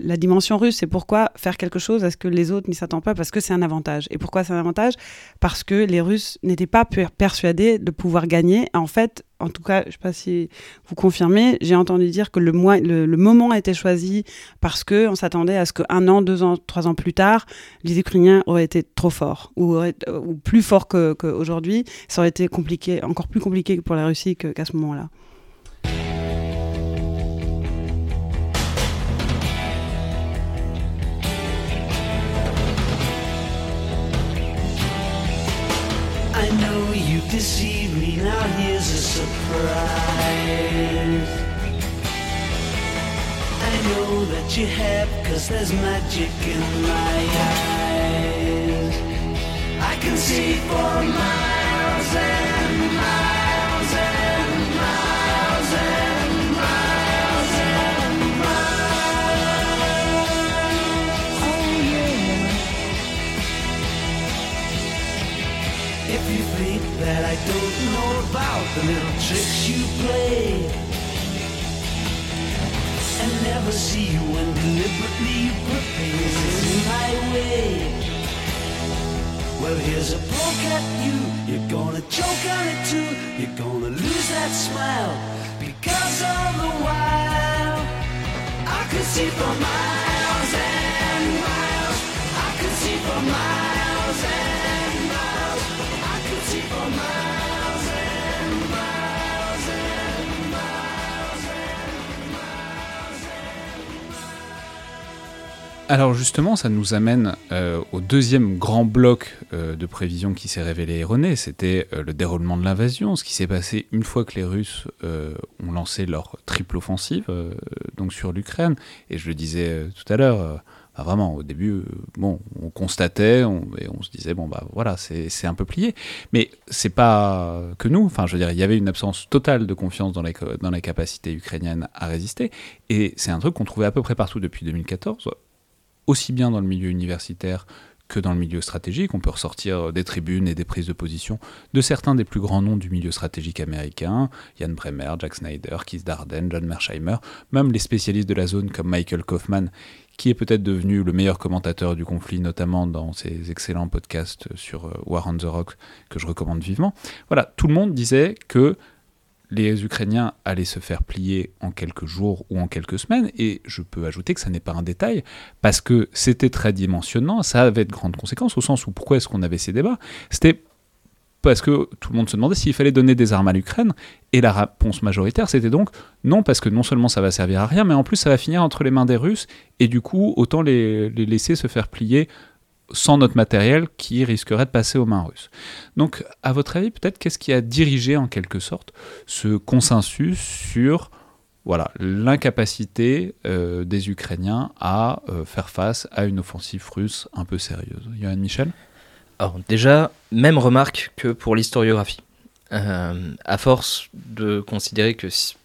la dimension russe, c'est pourquoi faire quelque chose à ce que les autres n'y s'attendent pas, parce que c'est un avantage. Et pourquoi c'est un avantage? Parce que les Russes n'étaient pas per- persuadés de pouvoir gagner. En fait, en tout cas, je ne sais pas si vous confirmez, j'ai entendu dire que le, mois- le, moment a été choisi parce que on s'attendait à ce qu'un an, deux ans, trois ans plus tard, les Ukrainiens auraient été trop forts ou, plus forts que- qu'aujourd'hui. Ça aurait été compliqué, encore plus compliqué pour la Russie qu'à ce moment-là. You deceive me, now here's a surprise. I know that you have, cause there's magic in my eyes. I can see for miles that I don't know about the little tricks you play and never see you when deliberately you put things in my way. Well, here's a poke at you. You're gonna choke on it too. You're gonna lose that smile because all the while I could see for miles and miles. I could see for miles Alors justement, ça nous amène euh, au deuxième grand bloc euh, de prévision qui s'est révélé erroné, c'était euh, le déroulement de l'invasion, ce qui s'est passé une fois que les Russes ont lancé leur triple offensive donc sur l'Ukraine. Et je le disais tout à l'heure, bah, vraiment au début, bon, on constatait on, et on se disait bon bah voilà, c'est un peu plié. Mais c'est pas que nous. Enfin, je veux dire, il y avait une absence totale de confiance dans la, dans la capacité ukrainienne à résister. Et c'est un truc qu'on trouvait à peu près partout depuis 2014 aussi bien dans le milieu universitaire que dans le milieu stratégique. On peut ressortir des tribunes et des prises de position de certains des plus grands noms du milieu stratégique américain, Ian Bremer, Jack Snyder, Keith Darden, John Mersheimer, même les spécialistes de la zone comme Michael Kaufman, qui est peut-être devenu le meilleur commentateur du conflit, notamment dans ses excellents podcasts sur euh, War on the Rock, que je recommande vivement. Voilà, tout le monde disait que les Ukrainiens allaient se faire plier en quelques jours ou en quelques semaines, et je peux ajouter que ça n'est pas un détail, parce que c'était très dimensionnant, ça avait de grandes conséquences, au sens où pourquoi est-ce qu'on avait ces débats? C'était parce que tout le monde se demandait s'il fallait donner des armes à l'Ukraine, et la réponse majoritaire c'était donc non, parce que non seulement ça va servir à rien, mais en plus ça va finir entre les mains des Russes, et du coup autant les, les laisser se faire plier sans notre matériel qui risquerait de passer aux mains russes. Donc, à votre avis, peut-être qu'est-ce qui a dirigé en quelque sorte ce consensus sur voilà l'incapacité euh, des Ukrainiens à euh, faire face à une offensive russe un peu sérieuse? Johan Michel? Alors déjà, même remarque que pour l'historiographie. Euh, à force de considérer que si,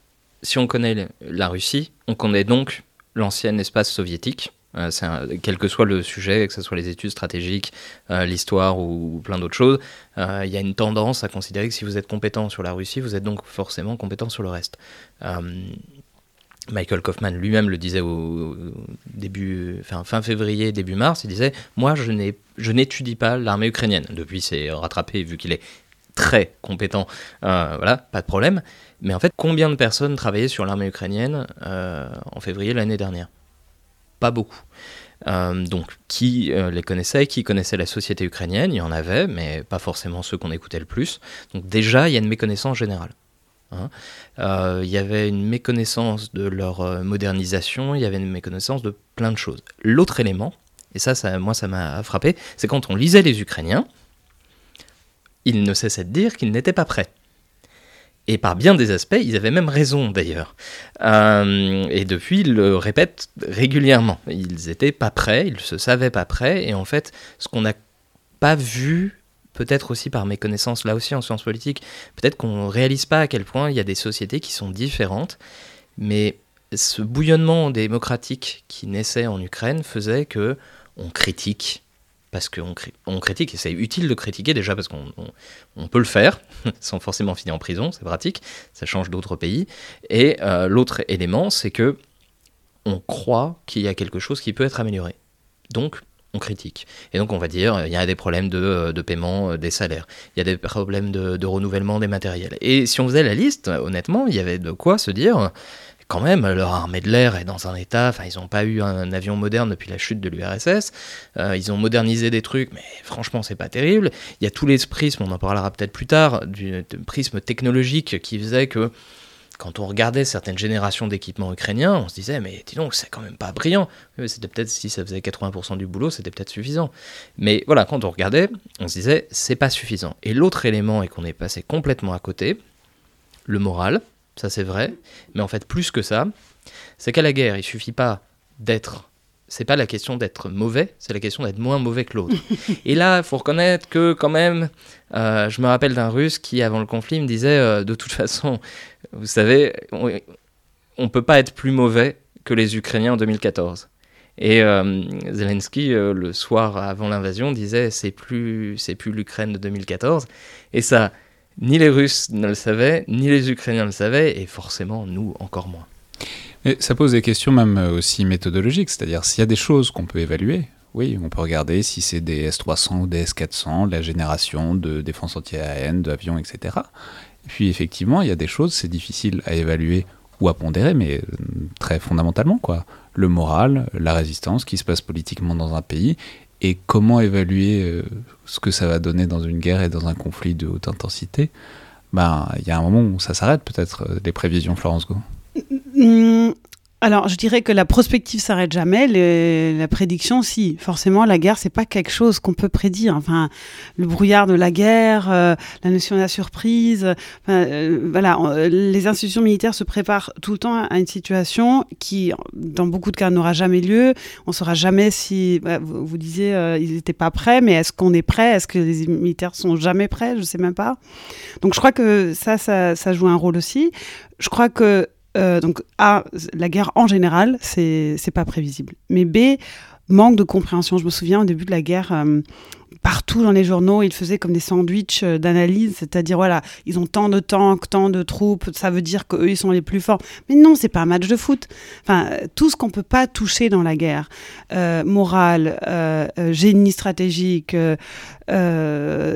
si on connaît la Russie, on connaît donc l'ancien espace soviétique. Euh, quel que soit le sujet, que ce soit les études stratégiques, euh, l'histoire ou, plein d'autres choses, euh, il y a une tendance à considérer que si vous êtes compétent sur la Russie, vous êtes donc forcément compétent sur le reste. Michael Kaufman lui-même le disait au, début, fin février, début mars, il disait Moi, je n'étudie pas l'armée ukrainienne. Depuis, c'est rattrapé vu qu'il est très compétent. Voilà, pas de problème. Mais en fait, combien de personnes travaillaient sur l'armée ukrainienne en février l'année dernière? Pas beaucoup. Euh, donc, qui les connaissait Qui connaissait la société ukrainienne Il y en avait, mais pas forcément ceux qu'on écoutait le plus. Donc, déjà, il y a une méconnaissance générale. Hein. Euh, il y avait une méconnaissance de leur euh, modernisation, il y avait une méconnaissance de plein de choses. L'autre élément, et ça, ça moi ça m'a frappé, c'est quand on lisait les Ukrainiens, ils ne cessaient de dire qu'ils n'étaient pas prêts. Et par bien des aspects, ils avaient même raison d'ailleurs. Euh, et depuis, ils le répètent régulièrement. Ils n'étaient pas prêts, ils se savaient pas prêts, et en fait, ce qu'on n'a pas vu peut-être aussi par mes connaissances là aussi en sciences politiques, peut-être qu'on ne réalise pas à quel point il y a des sociétés qui sont différentes, mais ce bouillonnement démocratique qui naissait en Ukraine faisait que on critique, parce qu'on on critique, et c'est utile de critiquer déjà parce qu'on on, on peut le faire, sans forcément finir en prison, c'est pratique, ça change d'autres pays, et euh, l'autre élément, c'est que on croit qu'il y a quelque chose qui peut être amélioré. Donc, on critique. Et donc on va dire, il y a des problèmes de, paiement des salaires, il y a des problèmes de, renouvellement des matériels. Et si on faisait la liste, honnêtement, il y avait de quoi se dire, quand même, leur armée de l'air est dans un état, enfin ils n'ont pas eu un avion moderne depuis la chute de l'URSS, euh, ils ont modernisé des trucs, mais franchement c'est pas terrible. Il y a tous les prismes, on en parlera peut-être plus tard, du prisme technologique qui faisait que quand on regardait certaines générations d'équipements ukrainiens, on se disait, mais dis donc, c'est quand même pas brillant. C'était peut-être, si ça faisait 80% du boulot, c'était peut-être suffisant. Mais voilà, quand on regardait, on se disait, c'est pas suffisant. Et l'autre élément, et qu'on est passé complètement à côté, le moral, ça c'est vrai, mais en fait, plus que ça, c'est qu'à la guerre, il suffit pas d'être. C'est pas la question d'être mauvais, c'est la question d'être moins mauvais que l'autre. Et là, il faut reconnaître que quand même, euh, je me rappelle d'un Russe qui, avant le conflit, me disait euh, de toute façon, vous savez, on, on peut pas être plus mauvais que les Ukrainiens en 2014. Et euh, Zelensky, le soir avant l'invasion, disait c'est plus c'est plus l'Ukraine de 2014. Et ça, ni les Russes ne le savaient, ni les Ukrainiens le savaient, et forcément nous encore moins. Mais ça pose des questions même euh, aussi méthodologiques, c'est-à-dire s'il y a des choses qu'on peut évaluer, oui, on peut regarder si c'est des S-300 ou des S-400, la génération de défense anti-aérienne, d'avions, etc. Et puis effectivement, il y a des choses, c'est difficile à évaluer ou à pondérer, mais euh, très fondamentalement, quoi. Le moral, la résistance, ce qui se passe politiquement dans un pays, et comment évaluer euh, ce que ça va donner dans une guerre et dans un conflit de haute intensité. Ben, il y a un moment où ça s'arrête peut-être, euh, les prévisions Florence Go. Alors, je dirais que la prospective s'arrête jamais, la prédiction, si. Forcément, la guerre, c'est pas quelque chose qu'on peut prédire. Enfin, le brouillard de la guerre, euh, la notion de la surprise. euh, voilà, les institutions militaires se préparent tout le temps à une situation qui, dans beaucoup de cas, n'aura jamais lieu. On saura jamais si. bah, vous, disiez, euh, ils n'étaient pas prêts, mais est-ce qu'on est prêt? Est-ce que les militaires sont jamais prêts? Je sais même pas. Donc, je crois que ça, ça joue un rôle aussi. Je crois que euh, donc A, la guerre en général, c'est pas prévisible. Mais B, manque de compréhension. Je me souviens au début de la guerre, euh, partout dans les journaux, ils faisaient comme des sandwichs euh, d'analyse, c'est-à-dire voilà, ils ont tant de tanks, tant de troupes, ça veut dire qu'eux ils sont les plus forts. Mais non, c'est pas un match de foot. Enfin, tout ce qu'on peut pas toucher dans la guerre, euh, morale, euh, génie stratégique,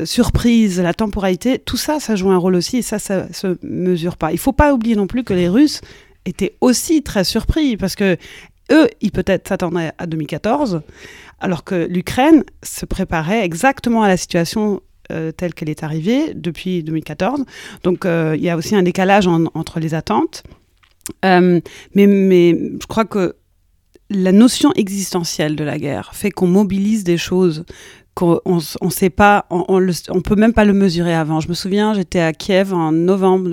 surprise, la temporalité, tout ça, ça joue un rôle aussi et ça, ça se mesure pas. Il faut pas oublier non plus que les Russes étaient aussi très surpris parce que eux, ils peut-être s'attendaient à 2014, alors que l'Ukraine se préparait exactement à la situation euh, telle qu'elle est arrivée depuis 2014. Donc euh, il y a aussi un décalage en- entre les attentes. Euh, mais, je crois que la notion existentielle de la guerre fait qu'on mobilise des choses qu'on on sait pas, on, on peut même pas le mesurer avant. Je me souviens, j'étais à Kiev en novembre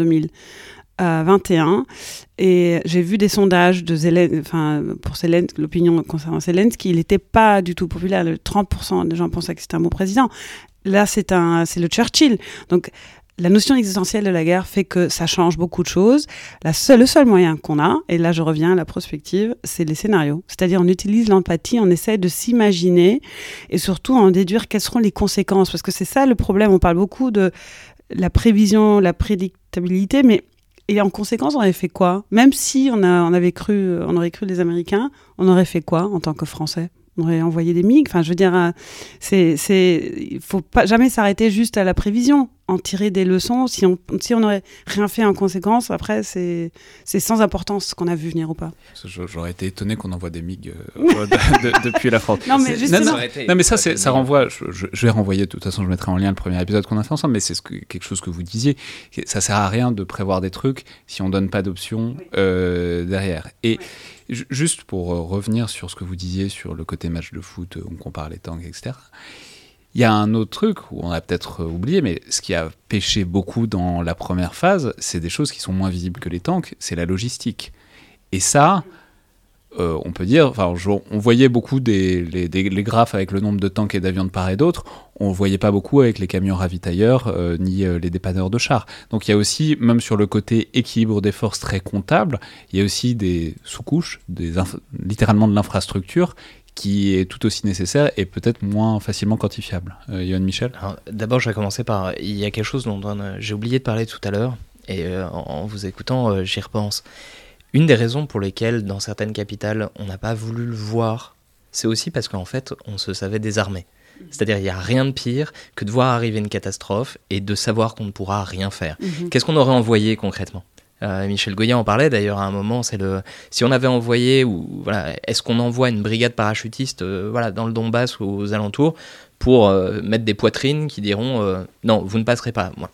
2021 et j'ai vu des sondages de enfin pour Zelensky, l'opinion concernant Zelensky, il n'était pas du tout populaire. Le 30% des gens pensaient que c'était un bon président. Là, c'est c'est le Churchill. Donc la notion existentielle de la guerre fait que ça change beaucoup de choses. La seule, le seul moyen qu'on a, et là je reviens à la prospective, c'est les scénarios. C'est-à-dire on utilise l'empathie, on essaie de s'imaginer et surtout en déduire quelles seront les conséquences. Parce que c'est ça le problème. On parle beaucoup de la prévision, la prédictabilité, mais et en conséquence, on avait fait quoi? Même si on, a, on avait cru, on aurait cru les Américains, on aurait fait quoi en tant que Français? On aurait envoyé des MiG. Enfin, je veux dire, euh, c'est, c'est, faut pas jamais s'arrêter juste à la prévision, en tirer des leçons. Si on, si on n'aurait rien fait en conséquence, après, c'est, c'est sans importance ce qu'on a vu venir ou pas. J'aurais été étonné qu'on envoie des MiG euh, de- de- depuis la France. Non, mais C'est- justement- non, non, non, mais ça, c'est- ça renvoie. Je, je- je vais renvoyer. De toute façon, je mettrai en lien le premier épisode qu'on a fait ensemble. Mais c'est ce que- quelque chose que vous disiez. Ça sert à rien de prévoir des trucs si on donne pas d'options euh, derrière. Et ju- juste pour euh, revenir sur ce que vous disiez sur le côté match de foot, on compare les tanks, etc. Il y a un autre truc où on a peut-être euh, oublié, mais ce qui a pêché beaucoup dans la première phase, c'est des choses qui sont moins visibles que les tanks, c'est la logistique. Et ça, euh, on peut dire, enfin, on voyait beaucoup des, les, graphes avec le nombre de tanks et d'avions de part et d'autre, on ne voyait pas beaucoup avec les camions ravitailleurs euh, ni les dépanneurs de chars. Donc il y a aussi, même sur le côté équilibre des forces très comptable, il y a aussi des sous-couches, littéralement de l'infrastructure qui est tout aussi nécessaire et peut-être moins facilement quantifiable. Euh, Yoann Michel D'abord, je vais commencer par. Il y a quelque chose dont on- j'ai oublié de parler tout à l'heure, et euh, en, vous écoutant, euh, j'y repense. Une des raisons pour lesquelles, dans certaines capitales, on n'a pas voulu le voir, c'est aussi parce qu'en fait, on se savait désarmé. C'est-à-dire, il n'y a rien de pire que de voir arriver une catastrophe et de savoir qu'on ne pourra rien faire. Qu'est-ce qu'on aurait envoyé concrètement? Euh, Michel Goya en parlait d'ailleurs à un moment. C'est le si on avait envoyé ou voilà, est-ce qu'on envoie une brigade parachutiste euh, voilà dans le Donbass ou aux alentours pour euh, mettre des poitrines qui diront non, vous ne passerez pas. Moi,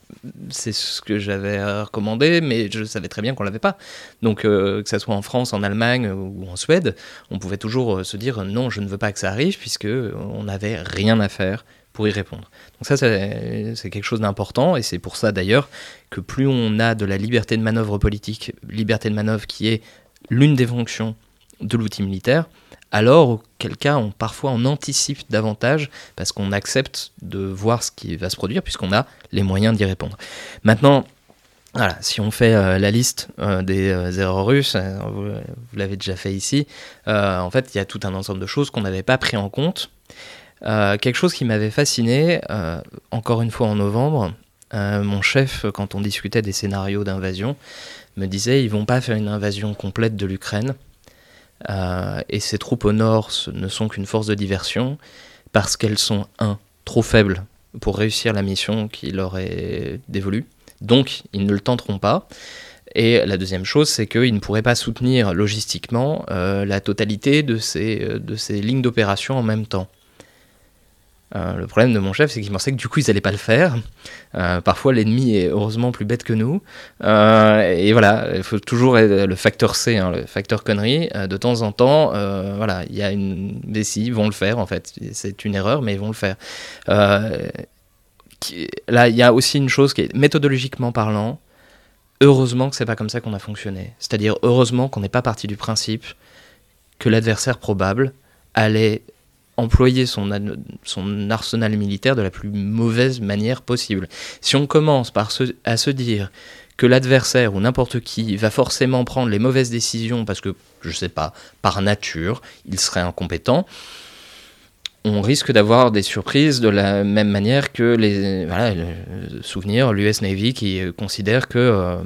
c'est ce que j'avais recommandé, mais je savais très bien qu'on l'avait pas. Donc, que ce soit en France, en Allemagne ou en Suède, on pouvait toujours se dire non, je ne veux pas que ça arrive, puisque on n'avait rien à faire y répondre. Donc ça, c'est quelque chose d'important, et c'est pour ça d'ailleurs que plus on a de la liberté de manœuvre politique, liberté de manœuvre qui est l'une des fonctions de l'outil militaire, alors auquel cas on, parfois on anticipe davantage parce qu'on accepte de voir ce qui va se produire puisqu'on a les moyens d'y répondre. Maintenant, voilà, si on fait euh, la liste euh, des euh, erreurs russes, vous, l'avez déjà fait ici, en fait il y a tout un ensemble de choses qu'on n'avait pas pris en compte. Euh, quelque chose qui m'avait fasciné, euh, encore une fois en novembre, euh, mon chef, quand on discutait des scénarios d'invasion, me disait ils vont pas faire une invasion complète de l'Ukraine. Et ces troupes au nord ne sont qu'une force de diversion parce qu'elles sont, un, trop faibles pour réussir la mission qui leur est dévolue. Donc, ils ne le tenteront pas. Et la deuxième chose, c'est qu'ils ne pourraient pas soutenir logistiquement la totalité de ces lignes d'opération en même temps. Euh, le problème de mon chef, c'est qu'il pensait que du coup, ils n'allaient pas le faire. Euh, parfois, l'ennemi est heureusement plus bête que nous. Euh, et voilà, il faut toujours être le facteur C, hein, le facteur connerie. De temps en temps, voilà, il y a une. Si, ils vont le faire en fait. C'est une erreur, mais ils vont le faire. Là, il y a aussi une chose qui est méthodologiquement parlant. Heureusement que c'est pas comme ça qu'on a fonctionné. C'est-à-dire heureusement qu'on n'est pas parti du principe que l'adversaire probable allait employer son, arsenal militaire de la plus mauvaise manière possible. Si on commence par se, à se dire que l'adversaire ou n'importe qui va forcément prendre les mauvaises décisions parce que, je sais pas, par nature, il serait incompétent, on risque d'avoir des surprises de la même manière que les voilà, le souvenir l'US Navy qui considère que euh,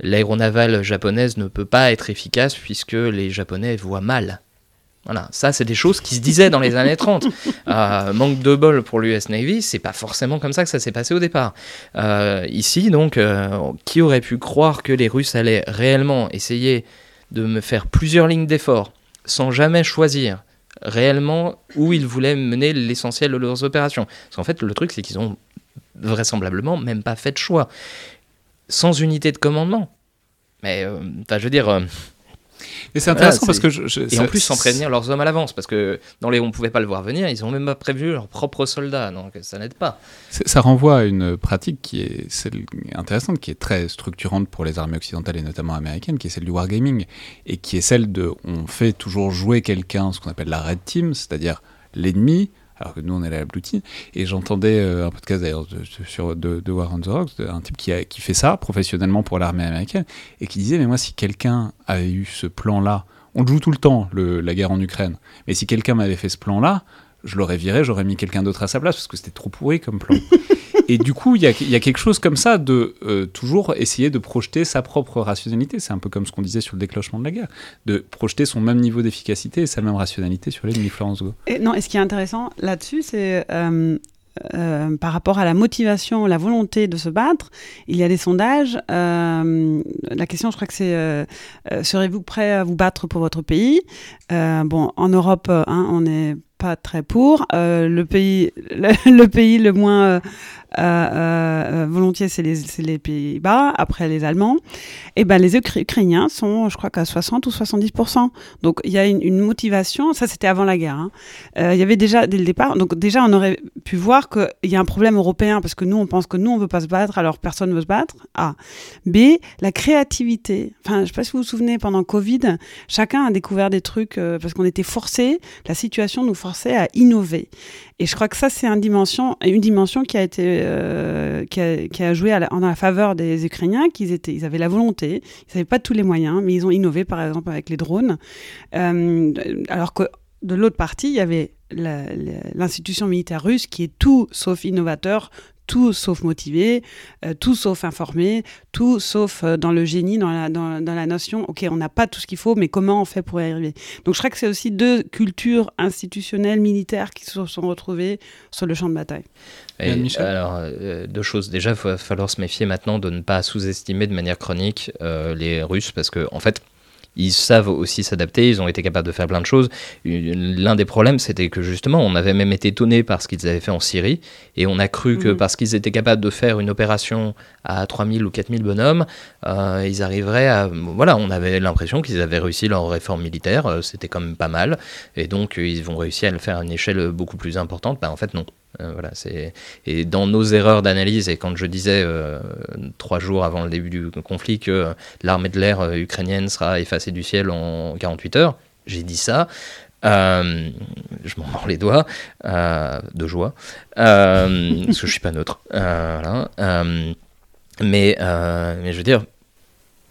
l'aéronavale japonaise ne peut pas être efficace puisque les Japonais voient mal. Voilà, ça c'est des choses qui se disaient dans les années 30. Euh, manque de bol pour l'US Navy, c'est pas forcément comme ça que ça s'est passé au départ. Euh, ici donc, euh, qui aurait pu croire que les Russes allaient réellement essayer de me faire plusieurs lignes d'effort sans jamais choisir réellement où ils voulaient mener l'essentiel de leurs opérations? Parce qu'en fait, le truc, c'est qu'ils ont vraisemblablement même pas fait de choix. Sans unité de commandement. Mais, enfin, je veux dire, Et c'est intéressant Voilà, parce que je, je- et en plus sans prévenir leurs hommes à l'avance, parce que dans les on pouvait pas le voir venir, ils ont même pas prévu leurs propres soldats, donc ça n'aide pas. Ça renvoie à une pratique qui est celle intéressante, qui est très structurante pour les armées occidentales et notamment américaines, qui est celle du wargaming, et qui est celle de on fait toujours jouer quelqu'un, ce qu'on appelle la red team, c'est-à-dire l'ennemi, alors que nous on est la blue team. Et j'entendais euh, un podcast d'ailleurs de, sur de, War on the Rocks, un type qui, fait ça professionnellement pour l'armée américaine, et qui disait mais moi si quelqu'un avait eu ce plan-là, on le joue tout le temps, la guerre en Ukraine, mais si quelqu'un m'avait fait ce plan-là, je l'aurais viré, j'aurais mis quelqu'un d'autre à sa place parce que c'était trop pourri comme plan. Et du coup, il y a, quelque chose comme ça de euh, toujours essayer de projeter sa propre rationalité. C'est un peu comme ce qu'on disait sur le déclenchement de la guerre, de projeter son même niveau d'efficacité et sa même rationalité sur l'ennemi Florence Go. Et non, et ce qui est intéressant là-dessus, c'est euh, euh, par rapport à la motivation, la volonté de se battre. Il y a des sondages. euh, la question, je crois que c'est euh, serez-vous prêt à vous battre pour votre pays? Bon, en Europe, hein, on n'est pas très pour. Le pays, le pays le moins euh, euh, euh, volontiers, c'est les, Pays-Bas. Après les Allemands. Et ben les Ukra- Ukrainiens sont, je crois qu'à 60 ou 70% Donc il y a une, motivation. Ça, c'était avant la guerre. hein. Il y avait déjà dès le départ. Donc déjà, on aurait pu voir qu'il y a un problème européen parce que nous, on pense que nous, on veut pas se battre, alors personne veut se battre. A. B. La créativité. Enfin, je sais pas si vous vous souvenez, pendant Covid, chacun a découvert des trucs parce qu'on était forcés. La situation nous forçait à innover. Et je crois que ça, c'est une dimension, qui a euh, joué en la faveur des Ukrainiens, qu'ils ils avaient la volonté, ils n'avaient pas tous les moyens, mais ils ont innové, par exemple, avec les drones. Euh, alors que de l'autre partie, il y avait l'institution militaire russe qui est tout sauf innovateur, tout sauf motivé, euh, tout sauf informé, tout sauf euh, dans le génie, dans la, dans, dans la notion, ok, on n'a pas tout ce qu'il faut, mais comment on fait pour y arriver? Donc je crois que c'est aussi deux cultures institutionnelles, militaires qui se sont retrouvées sur le champ de bataille. Et Michel? alors, euh, deux choses. Déjà, il va falloir se méfier maintenant de ne pas sous-estimer de manière chronique euh, les Russes, parce que en fait, ils savent aussi s'adapter, ils ont été capables de faire plein de choses. L'un des problèmes, c'était que justement, on avait même été étonné par ce qu'ils avaient fait en Syrie, et on a cru que Mhm. parce qu'ils étaient capables de faire une opération à 3000 ou 4000 bonhommes, euh, ils arriveraient à... Voilà, on avait l'impression qu'ils avaient réussi leur réforme militaire, euh, c'était quand même pas mal, et donc euh, ils vont réussir à le faire à une échelle beaucoup plus importante. Bah, en fait, non. Euh, voilà, c'est et dans nos erreurs d'analyse et quand je disais euh, trois jours avant le début du conflit que l'armée de l'air euh, ukrainienne sera effacée du ciel en 48 heures, j'ai dit ça. Je m'en mords les doigts de joie parce que je suis pas neutre. Mais, mais je veux dire,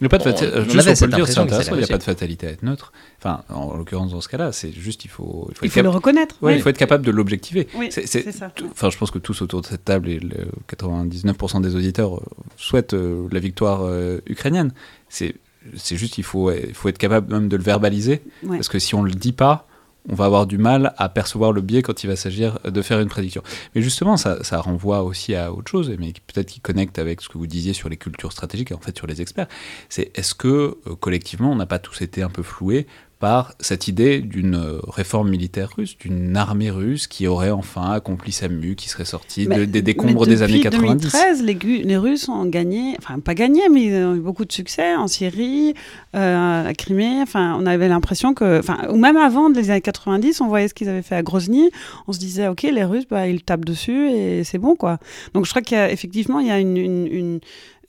Il n'y a pas de On- fatalité. on Juste avait pour cette le dire, c'est intéressant, il n'y a pas de fatalité à être neutre. Enfin, en l'occurrence, dans ce cas-là, c'est juste, il faut, il faut Il être faut le reconnaître. Ouais, oui. il faut être capable de l'objectiver. Oui, C'est- ça. Enfin, je pense que tous autour de cette table et le 99% des auditeurs euh, souhaitent euh, la victoire euh, ukrainienne. C'est c'est juste, il faut, il faut être capable même de le verbaliser. Ouais. Parce que si on ne le dit pas, on va avoir du mal à percevoir le biais quand il va s'agir de faire une prédiction. Mais justement, ça, renvoie aussi à autre chose, mais peut-être qui connecte avec ce que vous disiez sur les cultures stratégiques et en fait sur les experts. C'est est-ce que euh, collectivement, on n'a pas tous été un peu floués par cette idée d'une euh, réforme militaire russe, d'une armée russe qui aurait enfin accompli sa mue, qui serait sortie de- des décombres des années depuis 90 2013, les, Russes ont gagné, enfin pas gagné, mais ils ont eu beaucoup de succès en Syrie, euh, à Crimée. Enfin, on avait l'impression que, enfin, ou même avant les années 90, on voyait ce qu'ils avaient fait à Grozny. On se disait, ok, les Russes, bah, ils tapent dessus et c'est bon, quoi. Donc je crois qu'effectivement, il y a une, une, une,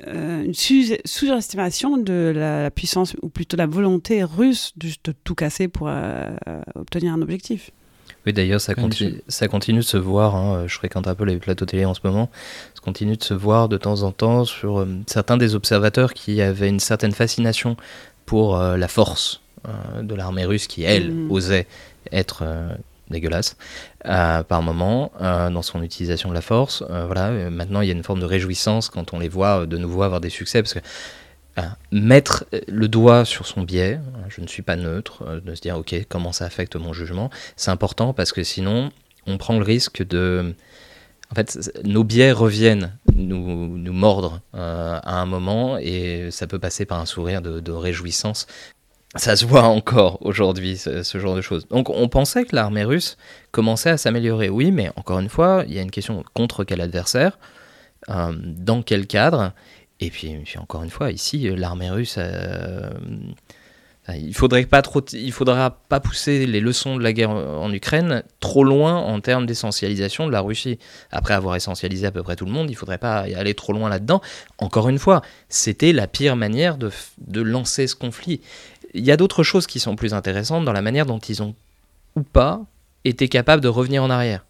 euh, une sous- sous-estimation de la, la puissance, ou plutôt la volonté russe de, de tout casser pour euh, obtenir un objectif. Oui, d'ailleurs, ça, continue, ça continue de se voir. hein, Je fréquente un peu les plateaux télé en ce moment. Ça continue de se voir de temps en temps sur euh, certains des observateurs qui avaient une certaine fascination pour euh, la force euh, de l'armée russe qui, elle, Mhm. osait être euh, dégueulasse euh, par moment euh, dans son utilisation de la force. Euh, voilà. Maintenant, il y a une forme de réjouissance quand on les voit de nouveau avoir des succès parce que mettre le doigt sur son biais, je ne suis pas neutre, de se dire ok comment ça affecte mon jugement, c'est important parce que sinon on prend le risque de... En fait, nos biais reviennent nous, nous mordre à un moment et ça peut passer par un sourire de réjouissance. Ça se voit encore aujourd'hui, ce, genre de choses. Donc on pensait que l'armée russe commençait à s'améliorer, oui, mais encore une fois, il y a une question contre quel adversaire, euh, dans quel cadre, et puis, encore une fois, ici, l'armée russe, euh, il faudrait pas trop, il faudra pas pousser les leçons de la guerre en Ukraine trop loin en termes d'essentialisation de la Russie. Après avoir essentialisé à peu près tout le monde, il faudrait pas aller trop loin là-dedans. Encore une fois, c'était la pire manière de lancer ce conflit. Il y a d'autres choses qui sont plus intéressantes dans la manière dont ils ont ou pas été capables de revenir en arrière.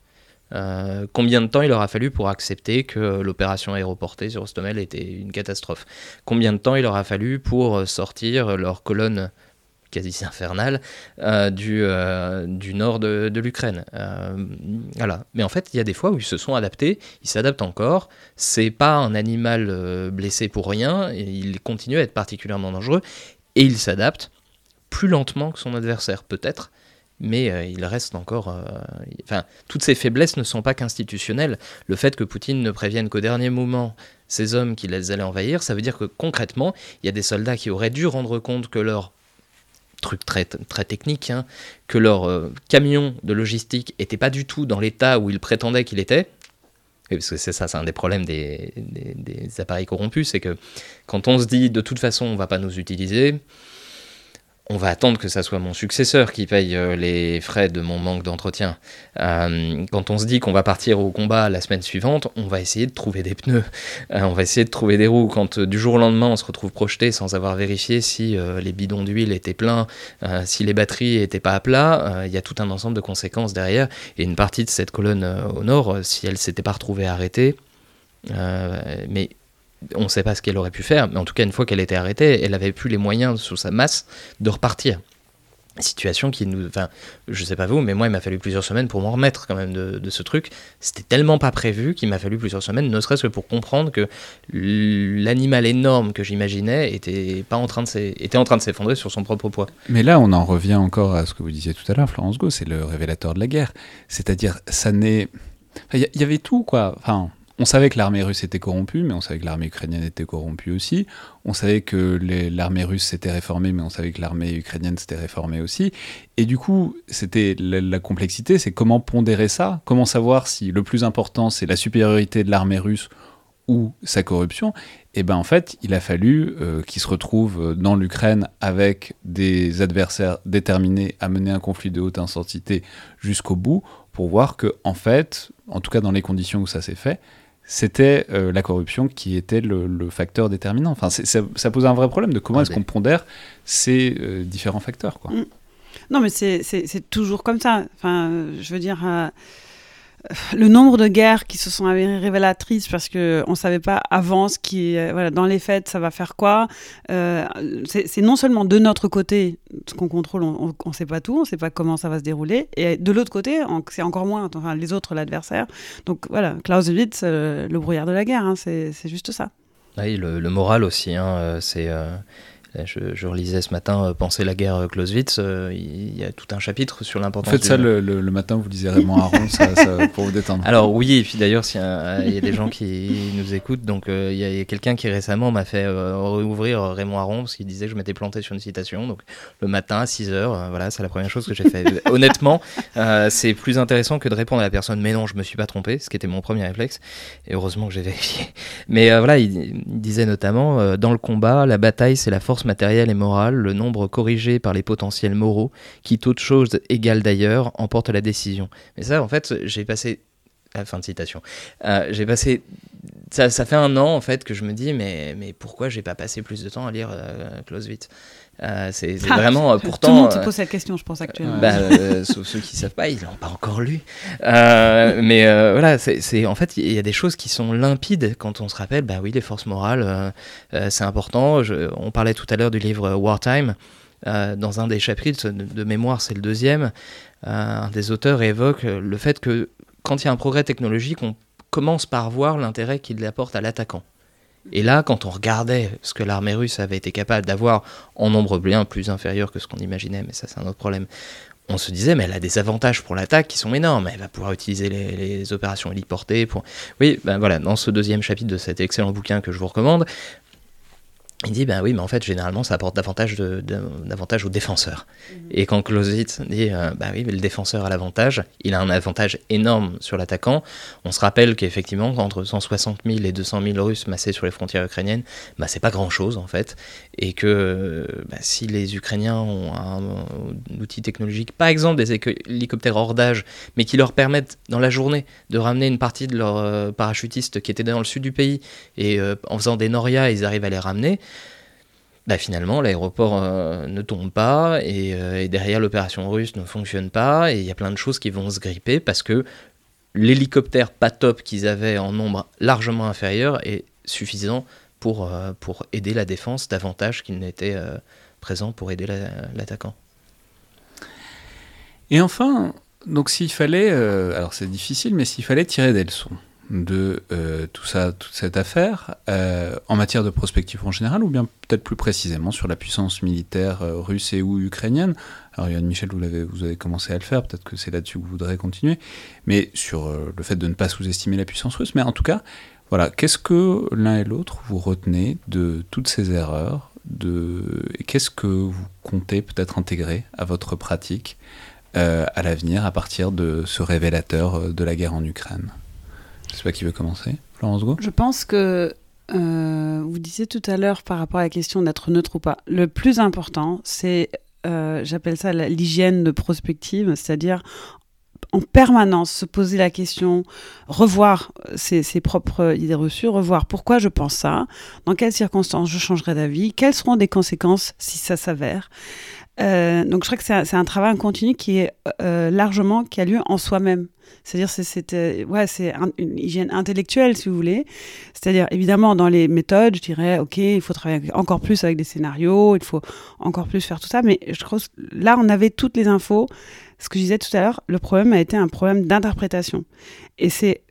Euh, combien de temps il leur a fallu pour accepter que l'opération aéroportée sur Ostomel était une catastrophe? Combien de temps il leur a fallu pour sortir leur colonne quasi infernale euh, du, euh, du nord de, l'Ukraine? Voilà. Mais en fait, il y a des fois où ils se sont adaptés, ils s'adaptent encore. C'est pas un animal blessé pour rien, il continue à être particulièrement dangereux, et il s'adapte plus lentement que son adversaire, peut-être, mais euh, il reste encore. euh, Enfin, toutes ces faiblesses ne sont pas qu'institutionnelles. Le fait que Poutine ne prévienne qu'au dernier moment ces hommes qui les allaient envahir, ça veut dire que concrètement, il y a des soldats qui auraient dû rendre compte que leur truc très, très technique, hein, que leur euh, camion de logistique n'était pas du tout dans l'état où ils prétendaient qu'il était. Oui, parce que c'est ça, c'est un des problèmes des, des- des appareils corrompus, c'est que quand on se dit de toute façon on va pas nous utiliser, on va attendre que ça soit mon successeur qui paye euh, les frais de mon manque d'entretien. Euh, quand on se dit qu'on va partir au combat la semaine suivante, on va essayer de trouver des pneus, Euh, on va essayer de trouver des roues. Quand du jour au lendemain on se retrouve projeté sans avoir vérifié si les bidons d'huile étaient pleins, si les batteries étaient pas à plat, il y a tout un ensemble de conséquences derrière. Et une partie de cette colonne au nord, si elle s'était pas retrouvée arrêtée, mais on ne sait pas ce qu'elle aurait pu faire, mais en tout cas, une fois qu'elle était arrêtée, elle avait plus les moyens sous sa masse de repartir. Situation qui nous. Enfin, je sais pas vous, mais moi, il m'a fallu plusieurs semaines pour m'en remettre quand même de, ce truc. C'était tellement pas prévu qu'il m'a fallu plusieurs semaines, ne serait-ce que pour comprendre que l'animal énorme que j'imaginais était, pas en train de s'e- était en train de s'effondrer sur son propre poids. Mais là, on en revient encore à ce que vous disiez tout à l'heure, Florence Go, c'est le révélateur de la guerre. C'est-à-dire, ça n'est. Il y, y avait tout, quoi. Enfin, on savait que l'armée russe était corrompue, mais on savait que l'armée ukrainienne était corrompue aussi. On savait que l'armée russe s'était réformée, mais on savait que l'armée ukrainienne s'était réformée aussi. Et du coup, c'était la, complexité, c'est comment pondérer ça, comment savoir si le plus important c'est la supériorité de l'armée russe ou sa corruption. Et ben en fait, il a fallu euh, qu'il se retrouve dans l'Ukraine avec des adversaires déterminés à mener un conflit de haute intensité jusqu'au bout pour voir que en fait, en tout cas dans les conditions où ça s'est fait, c'était euh, la corruption qui était le, le facteur déterminant. Enfin, ça, ça pose un vrai problème de comment Ah, est-ce mais- qu'on pondère ces euh, différents facteurs. Quoi. Non, mais c'est- toujours comme ça. Enfin, je veux dire, euh, le nombre de guerres qui se sont révélatrices parce que on savait pas avant ce qui, euh, voilà, dans les faits, ça va faire quoi. Euh, c'est non seulement de notre côté, ce qu'on contrôle, on, on sait pas tout, on sait pas comment ça va se dérouler, et de l'autre côté, c'est encore moins. Enfin, les autres, l'adversaire. Donc voilà, Clausewitz, euh, le brouillard de la guerre, hein, c'est c'est juste ça. Oui, le, le moral aussi, hein, euh, c'est. Euh, je, je relisais ce matin euh, Penser la guerre euh, Clausewitz, euh, il y a tout un chapitre sur l'importance. faites du- ça le, le- le matin, vous lisez Raymond Aron ça, ça- pour vous détendre. Alors oui, et puis d'ailleurs, y il y a des gens qui nous écoutent, donc il y a, quelqu'un qui récemment m'a fait réouvrir Raymond Aron parce qu'il disait que je m'étais planté sur une citation. Donc le matin à 6 heures, euh, voilà, c'est la première chose que j'ai fait. Honnêtement, euh, c'est plus intéressant que de répondre à la personne mais non, je me suis pas trompé, ce qui était mon premier réflexe. Et heureusement que j'ai vérifié. Mais euh, voilà, il, il disait notamment euh, dans le combat, la bataille c'est la force matérielle et morale, le nombre corrigé par les potentiels moraux, qui toute chose égale d'ailleurs emporte la décision. Mais ça, en fait, j'ai passé ah, fin de citation. Euh, j'ai passé. Ça, ça fait un an en fait que je me dis mais, mais pourquoi j'ai pas passé plus de temps à lire euh, Clausewitz? Euh, C'est Ah, vraiment euh, Tout le pourtant. monde se euh, pose cette question, je pense, actuellement. bah, euh, sauf ceux qui savent pas, ils l'ont pas encore lu. Mais voilà, c'est en fait, il y a des choses qui sont limpides quand on se rappelle. Bah oui, les forces morales, c'est important. Je- on parlait tout à l'heure du livre Wartime. Dans un des chapitres de, de mémoire, c'est le deuxième. un des auteurs évoque le fait que quand il y a un progrès technologique, on commence par voir l'intérêt qu'il apporte à l'attaquant. Et là, quand on regardait ce que l'armée russe avait été capable d'avoir en nombre bien plus inférieur que ce qu'on imaginait, mais ça c'est un autre problème, on se disait, mais elle a des avantages pour l'attaque qui sont énormes. Elle va pouvoir utiliser les, opérations héliportées. Pour... Oui, ben voilà, dans ce deuxième chapitre de cet excellent bouquin que je vous recommande, il dit, ben oui, mais en fait, généralement, ça apporte davantage, de, de- davantage aux défenseurs. Et quand Clausewitz dit, euh, ben oui, mais le défenseur a l'avantage, il a un avantage énorme sur l'attaquant. On se rappelle qu'effectivement, entre 160 000 et 200 000 Russes massés sur les frontières ukrainiennes, bah, c'est pas grand-chose, en fait. Et que bah, si les Ukrainiens ont un, un outil technologique, par exemple des hélicoptères hors d'âge, mais qui leur permettent, dans la journée, de ramener une partie de leurs euh, parachutistes qui étaient dans le sud du pays, et euh, en faisant des norias, ils arrivent à les ramener, bah finalement l'aéroport euh, ne tombe pas et, euh, et derrière l'opération russe ne fonctionne pas et il y a plein de choses qui vont se gripper parce que l'hélicoptère pas top qu'ils avaient en nombre largement inférieur est suffisant pour, euh, pour aider la défense davantage qu'il n'était présent pour aider la- l'attaquant. Et enfin, donc s'il fallait, alors c'est difficile, mais s'il fallait tirer des leçons de euh, tout ça, toute cette affaire, euh, en matière de prospective en général, ou bien peut-être plus précisément sur la puissance militaire euh, russe et ou ukrainienne. Alors Yann Michel, vous, l'avez, vous avez commencé à le faire, peut-être que c'est là-dessus que vous voudrez continuer, mais sur le fait de ne pas sous-estimer la puissance russe. Mais en tout cas, voilà, qu'est-ce que l'un et l'autre vous retenez de toutes ces erreurs de... Qu'est-ce que vous comptez peut-être intégrer à votre pratique à l'avenir à partir de ce révélateur de la guerre en Ukraine? Je sais pas qui veut commencer. Florence Go Je pense que euh, vous disiez tout à l'heure par rapport à la question d'être neutre ou pas. Le plus important, c'est, euh, j'appelle ça l'hygiène de prospective, c'est-à-dire en permanence se poser la question, revoir ses, ses propres idées reçues, revoir pourquoi je pense ça, dans quelles circonstances je changerai d'avis, quelles seront des conséquences si ça s'avère. Euh, donc je crois que c'est un, travail continu qui est euh, largement qui a lieu en soi-même. C'est-à-dire c'est euh, ouais c'est un- une hygiène intellectuelle si vous voulez. C'est-à-dire évidemment dans les méthodes, je dirais ok il faut travailler encore plus avec des scénarios, il faut encore plus faire tout ça. Mais je crois là on avait toutes les infos. Ce que je disais tout à l'heure, le problème a été un problème d'interprétation. Et c'est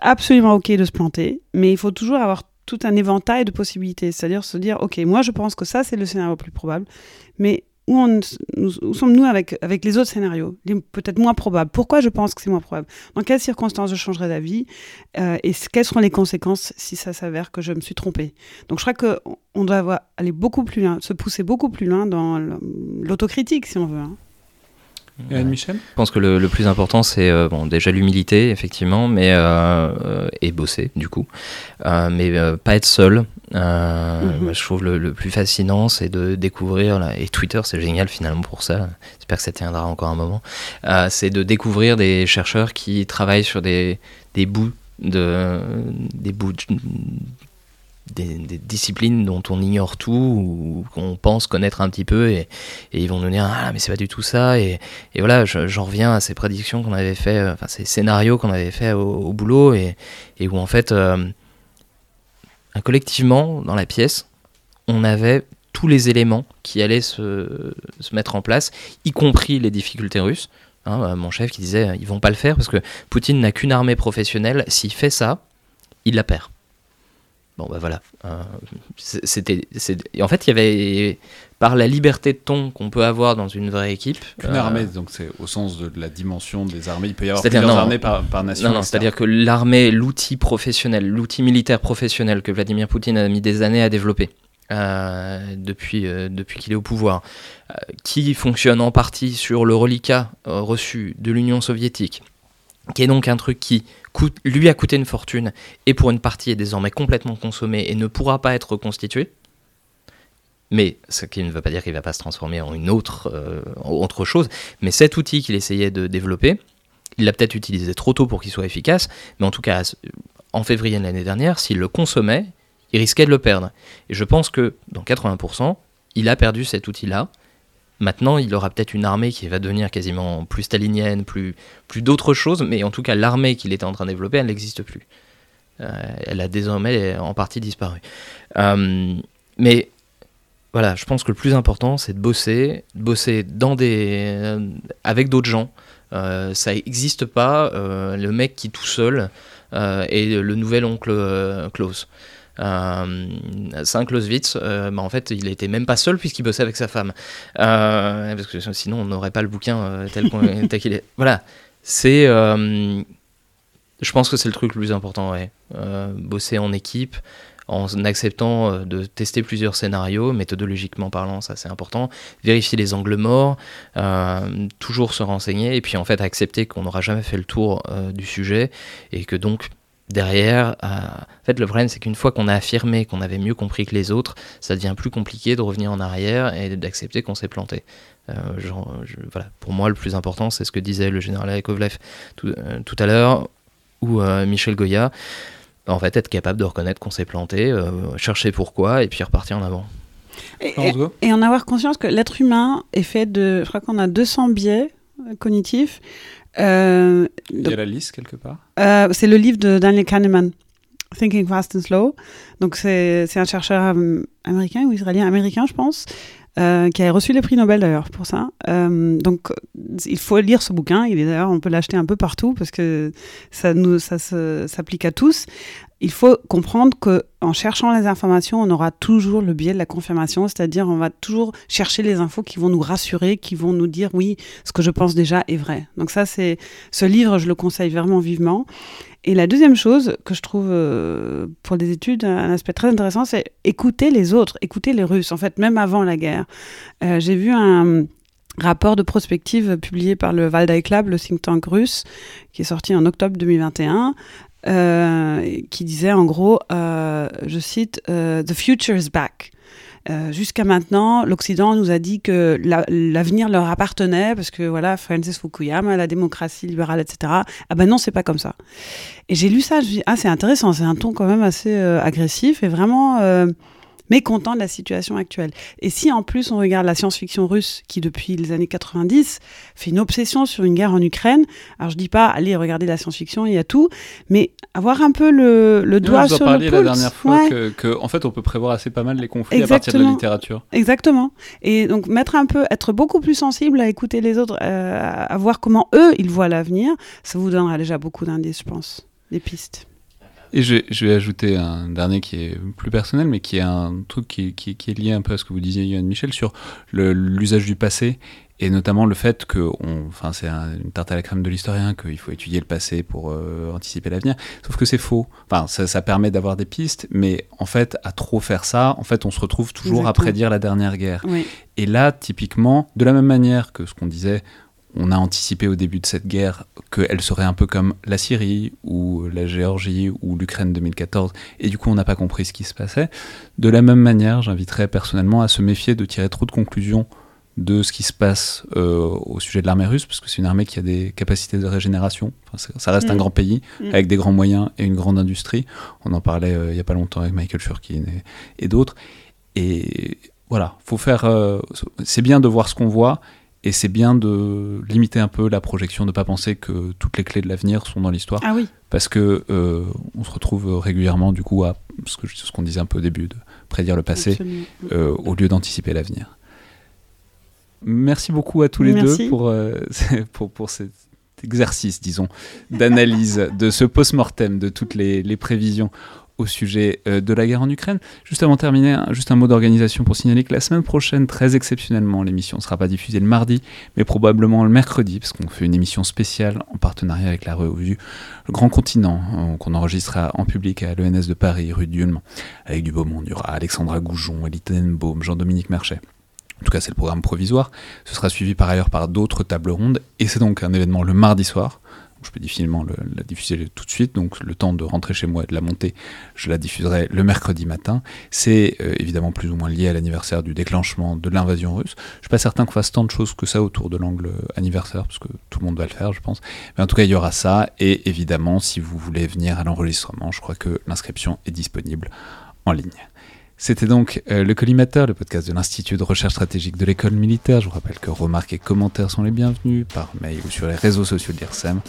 absolument ok de se planter, mais il faut toujours avoir tout un éventail de possibilités. C'est-à-dire se dire ok moi je pense que ça c'est le scénario le plus probable, mais où, sommes-nous avec, les autres scénarios, peut-être moins probables Pourquoi je pense que c'est moins probable? Dans quelles circonstances je changerai d'avis? Euh, Et quelles seront les conséquences si ça s'avère que je me suis trompée? Donc je crois qu'on on doit aller beaucoup plus loin, se pousser beaucoup plus loin dans l'autocritique, si on veut. hein. Michel Je pense que le, le plus important, c'est euh, bon, déjà l'humilité, effectivement, mais, euh, euh, et bosser, du coup. Euh, mais euh, pas être seul. Moi, je trouve le, le plus fascinant, c'est de découvrir, là, et Twitter, c'est génial finalement pour ça. J'espère que ça tiendra encore un moment. Euh, c'est de découvrir des chercheurs qui travaillent sur des, des bouts de. des bouts de- des, disciplines dont on ignore tout ou qu'on pense connaître un petit peu et, ils vont nous dire ah mais c'est pas du tout ça et, voilà, je- j'en reviens à ces prédictions qu'on avait fait, euh, enfin ces scénarios qu'on avait fait au, boulot et, où en fait, euh, collectivement, dans la pièce, on avait tous les éléments qui allaient se, se mettre en place, y compris les difficultés russes. Hein, euh, mon chef qui disait ils vont pas le faire parce que Poutine n'a qu'une armée professionnelle, s'il fait ça, il la perd. Bon bah voilà, Euh, c'était, en fait il y avait par la liberté de ton qu'on peut avoir dans une vraie équipe. Qu'une euh, armée, donc c'est au sens de la dimension des armées. Il peut y avoir plusieurs non. armées par, par nation. Non, non, etc. c'est-à-dire que l'armée, l'outil professionnel, l'outil militaire professionnel que Vladimir Poutine a mis des années à développer euh, depuis, euh, depuis qu'il est au pouvoir, euh, qui fonctionne en partie sur le reliquat reçu de l'Union soviétique, qui est donc un truc qui lui a coûté une fortune et pour une partie est désormais complètement consommé et ne pourra pas être reconstitué. Mais ce qui ne veut pas dire qu'il ne va pas se transformer en une autre, euh, autre chose. Mais cet outil qu'il essayait de développer, il l'a peut-être utilisé trop tôt pour qu'il soit efficace, mais en tout cas, en février de l'année dernière, s'il le consommait, il risquait de le perdre. Et je pense que dans 80%, il a perdu cet outil-là. Maintenant, il aura peut-être une armée qui va devenir quasiment plus stalinienne, plus, plus d'autres choses, mais en tout cas, l'armée qu'il était en train de développer, elle n'existe plus. Euh, elle a désormais en partie disparu. Euh, mais voilà, je pense que le plus important, c'est de bosser, de bosser dans des, euh, avec d'autres gens. Ça n'existe pas, le mec qui tout seul est le nouvel oncle Klaus. Euh, Saint Clausewitz, euh, bah, en fait, il était même pas seul puisqu'il bossait avec sa femme. Euh, parce que sinon, on n'aurait pas le bouquin tel qu'il est. Voilà, c'est. je pense que c'est le truc le plus important, ouais. Bosser en équipe, en acceptant de tester plusieurs scénarios, méthodologiquement parlant, ça c'est important. Vérifier les angles morts, euh, toujours se renseigner, et puis en fait accepter qu'on n'aura jamais fait le tour euh, du sujet, et que donc derrière, euh, en fait le problème c'est qu'une fois qu'on a affirmé qu'on avait mieux compris que les autres, ça devient plus compliqué de revenir en arrière et d'accepter qu'on s'est planté. Euh, genre, je- voilà. Pour moi, le plus important, c'est ce que disait le général Yakovlev tout, euh, tout à l'heure, ou euh, Michel Goya. En fait, être capable de reconnaître qu'on s'est planté, euh, chercher pourquoi, et puis repartir en avant. Et, et en avoir conscience que l'être humain est fait de, je crois qu'on a 200 biais cognitifs. Euh, Il y a la liste quelque part? Euh, c'est le livre de Daniel Kahneman, Thinking Fast and Slow. Donc, c'est un chercheur américain ou israélien, américain, je pense, euh, qui a reçu le prix Nobel d'ailleurs pour ça. Euh, donc, il faut lire ce bouquin. Il est d'ailleurs, on peut l'acheter un peu partout parce que ça nous, ça s'applique à tous. Il faut comprendre que en cherchant les informations, on aura toujours le biais de la confirmation, c'est-à-dire on va toujours chercher les infos qui vont nous rassurer, qui vont nous dire oui, ce que je pense déjà est vrai. Donc ça, c'est ce livre, je le conseille vraiment vivement. Et la deuxième chose que je trouve euh, pour des études un aspect très intéressant, c'est écouter les autres, écouter les Russes. En fait, même avant la guerre, Euh, j'ai vu un rapport de prospective publié par le Valdai Club, le think tank russe, qui est sorti en octobre 2021. euh, qui disait en gros, euh, je cite, The future is back. Euh, Jusqu'à maintenant, l'Occident nous a dit que la- l'avenir leur appartenait parce que voilà, Francis Fukuyama, la démocratie libérale, etc. Ah ben non, c'est pas comme ça. Et j'ai lu ça, je me dis ah c'est intéressant, c'est un ton quand même assez euh, agressif et vraiment euh, mécontent de la situation actuelle. Et si en plus on regarde la science-fiction russe qui depuis les années 90 fait une obsession sur une guerre en Ukraine, alors je dis pas allez regarder la science-fiction, il y a tout, mais avoir un peu le, le doigt vous en sur parliez le la pulse. dernière fois Ouais. que, que, en fait, on peut prévoir assez pas mal les conflits à partir de la littérature. Exactement. Et donc mettre un peu, être beaucoup plus sensible à écouter les autres, euh, à voir comment eux ils voient l'avenir, ça vous donnera déjà beaucoup d'indices, je pense, des pistes. Et je, je vais ajouter un dernier qui est plus personnel, mais qui est un truc qui, qui- qui est lié un peu à ce que vous disiez, Yann Michel, sur l'usage du passé, et notamment le fait que, on- enfin, c'est un- une tarte à la crème de l'historien, qu'il faut étudier le passé pour euh, anticiper l'avenir. Sauf que c'est faux. Enfin, ça, ça permet d'avoir des pistes, mais en fait, à trop faire ça, en fait, on se retrouve toujours à prédire la dernière guerre. Oui. Et là, typiquement, de la même manière que ce qu'on disait, on a anticipé au début de cette guerre qu'elle serait un peu comme la Syrie ou la Géorgie ou l'Ukraine 2014, et du coup on n'a pas compris ce qui se passait. De la même manière, j'inviterais personnellement à se méfier de tirer trop de conclusions de ce qui se passe euh, au sujet de l'armée russe, parce que c'est une armée qui a des capacités de régénération. Enfin, ça- reste un Mm. grand pays, Mm. avec des grands moyens et une grande industrie. On en parlait euh, il n'y a pas longtemps avec Michael Furkin et, et d'autres. Et voilà, faut faire. euh, c'est bien de voir ce qu'on voit, et c'est bien de limiter un peu la projection, de pas penser que toutes les clés de l'avenir sont dans l'histoire, Ah oui. parce que euh, on se retrouve régulièrement du coup à ce qu'on disait un peu au début, de prédire le passé euh, au lieu d'anticiper l'avenir. Merci beaucoup à tous les Merci. deux pour, euh, pour, pour cet exercice, disons, d'analyse de ce post-mortem, de toutes les, les prévisions au sujet euh, de la guerre en Ukraine. Juste avant de terminer, un- juste un mot d'organisation pour signaler que la semaine prochaine, très exceptionnellement, l'émission ne sera pas diffusée le mardi, mais probablement le mercredi, parce qu'on fait une émission spéciale en partenariat avec la revue Le Grand Continent, euh, qu'on enregistrera en public à l'ENS de Paris, rue d'Ulm, avec du beau Alexandra Goujon, Elie Jean-Dominique Merchet. En tout cas, c'est le programme provisoire. Ce sera suivi par ailleurs par d'autres tables rondes. Et c'est donc un événement le mardi soir. Je peux difficilement le- la diffuser tout de suite. Donc, le temps de rentrer chez moi et de la monter, je la diffuserai le mercredi matin. C'est euh, évidemment plus ou moins lié à l'anniversaire du déclenchement de l'invasion russe. Je suis pas certain qu'on fasse tant de choses que ça autour de l'angle anniversaire, parce que tout le monde va le faire, je pense. Mais en tout cas, il y aura ça. Et évidemment, si vous voulez venir à l'enregistrement, je crois que l'inscription est disponible en ligne. C'était donc euh, le Collimateur, le podcast de l'Institut de recherche stratégique de l'école militaire. Je vous rappelle que remarques et commentaires sont les bienvenus par mail ou sur les réseaux sociaux de l'IRSEM,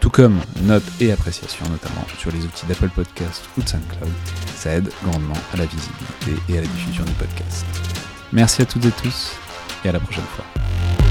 tout comme notes et appréciations, notamment sur les outils d'Apple Podcast ou de SoundCloud. Ça aide grandement à la visibilité et à la diffusion du podcast. Merci à toutes et tous et à la prochaine fois.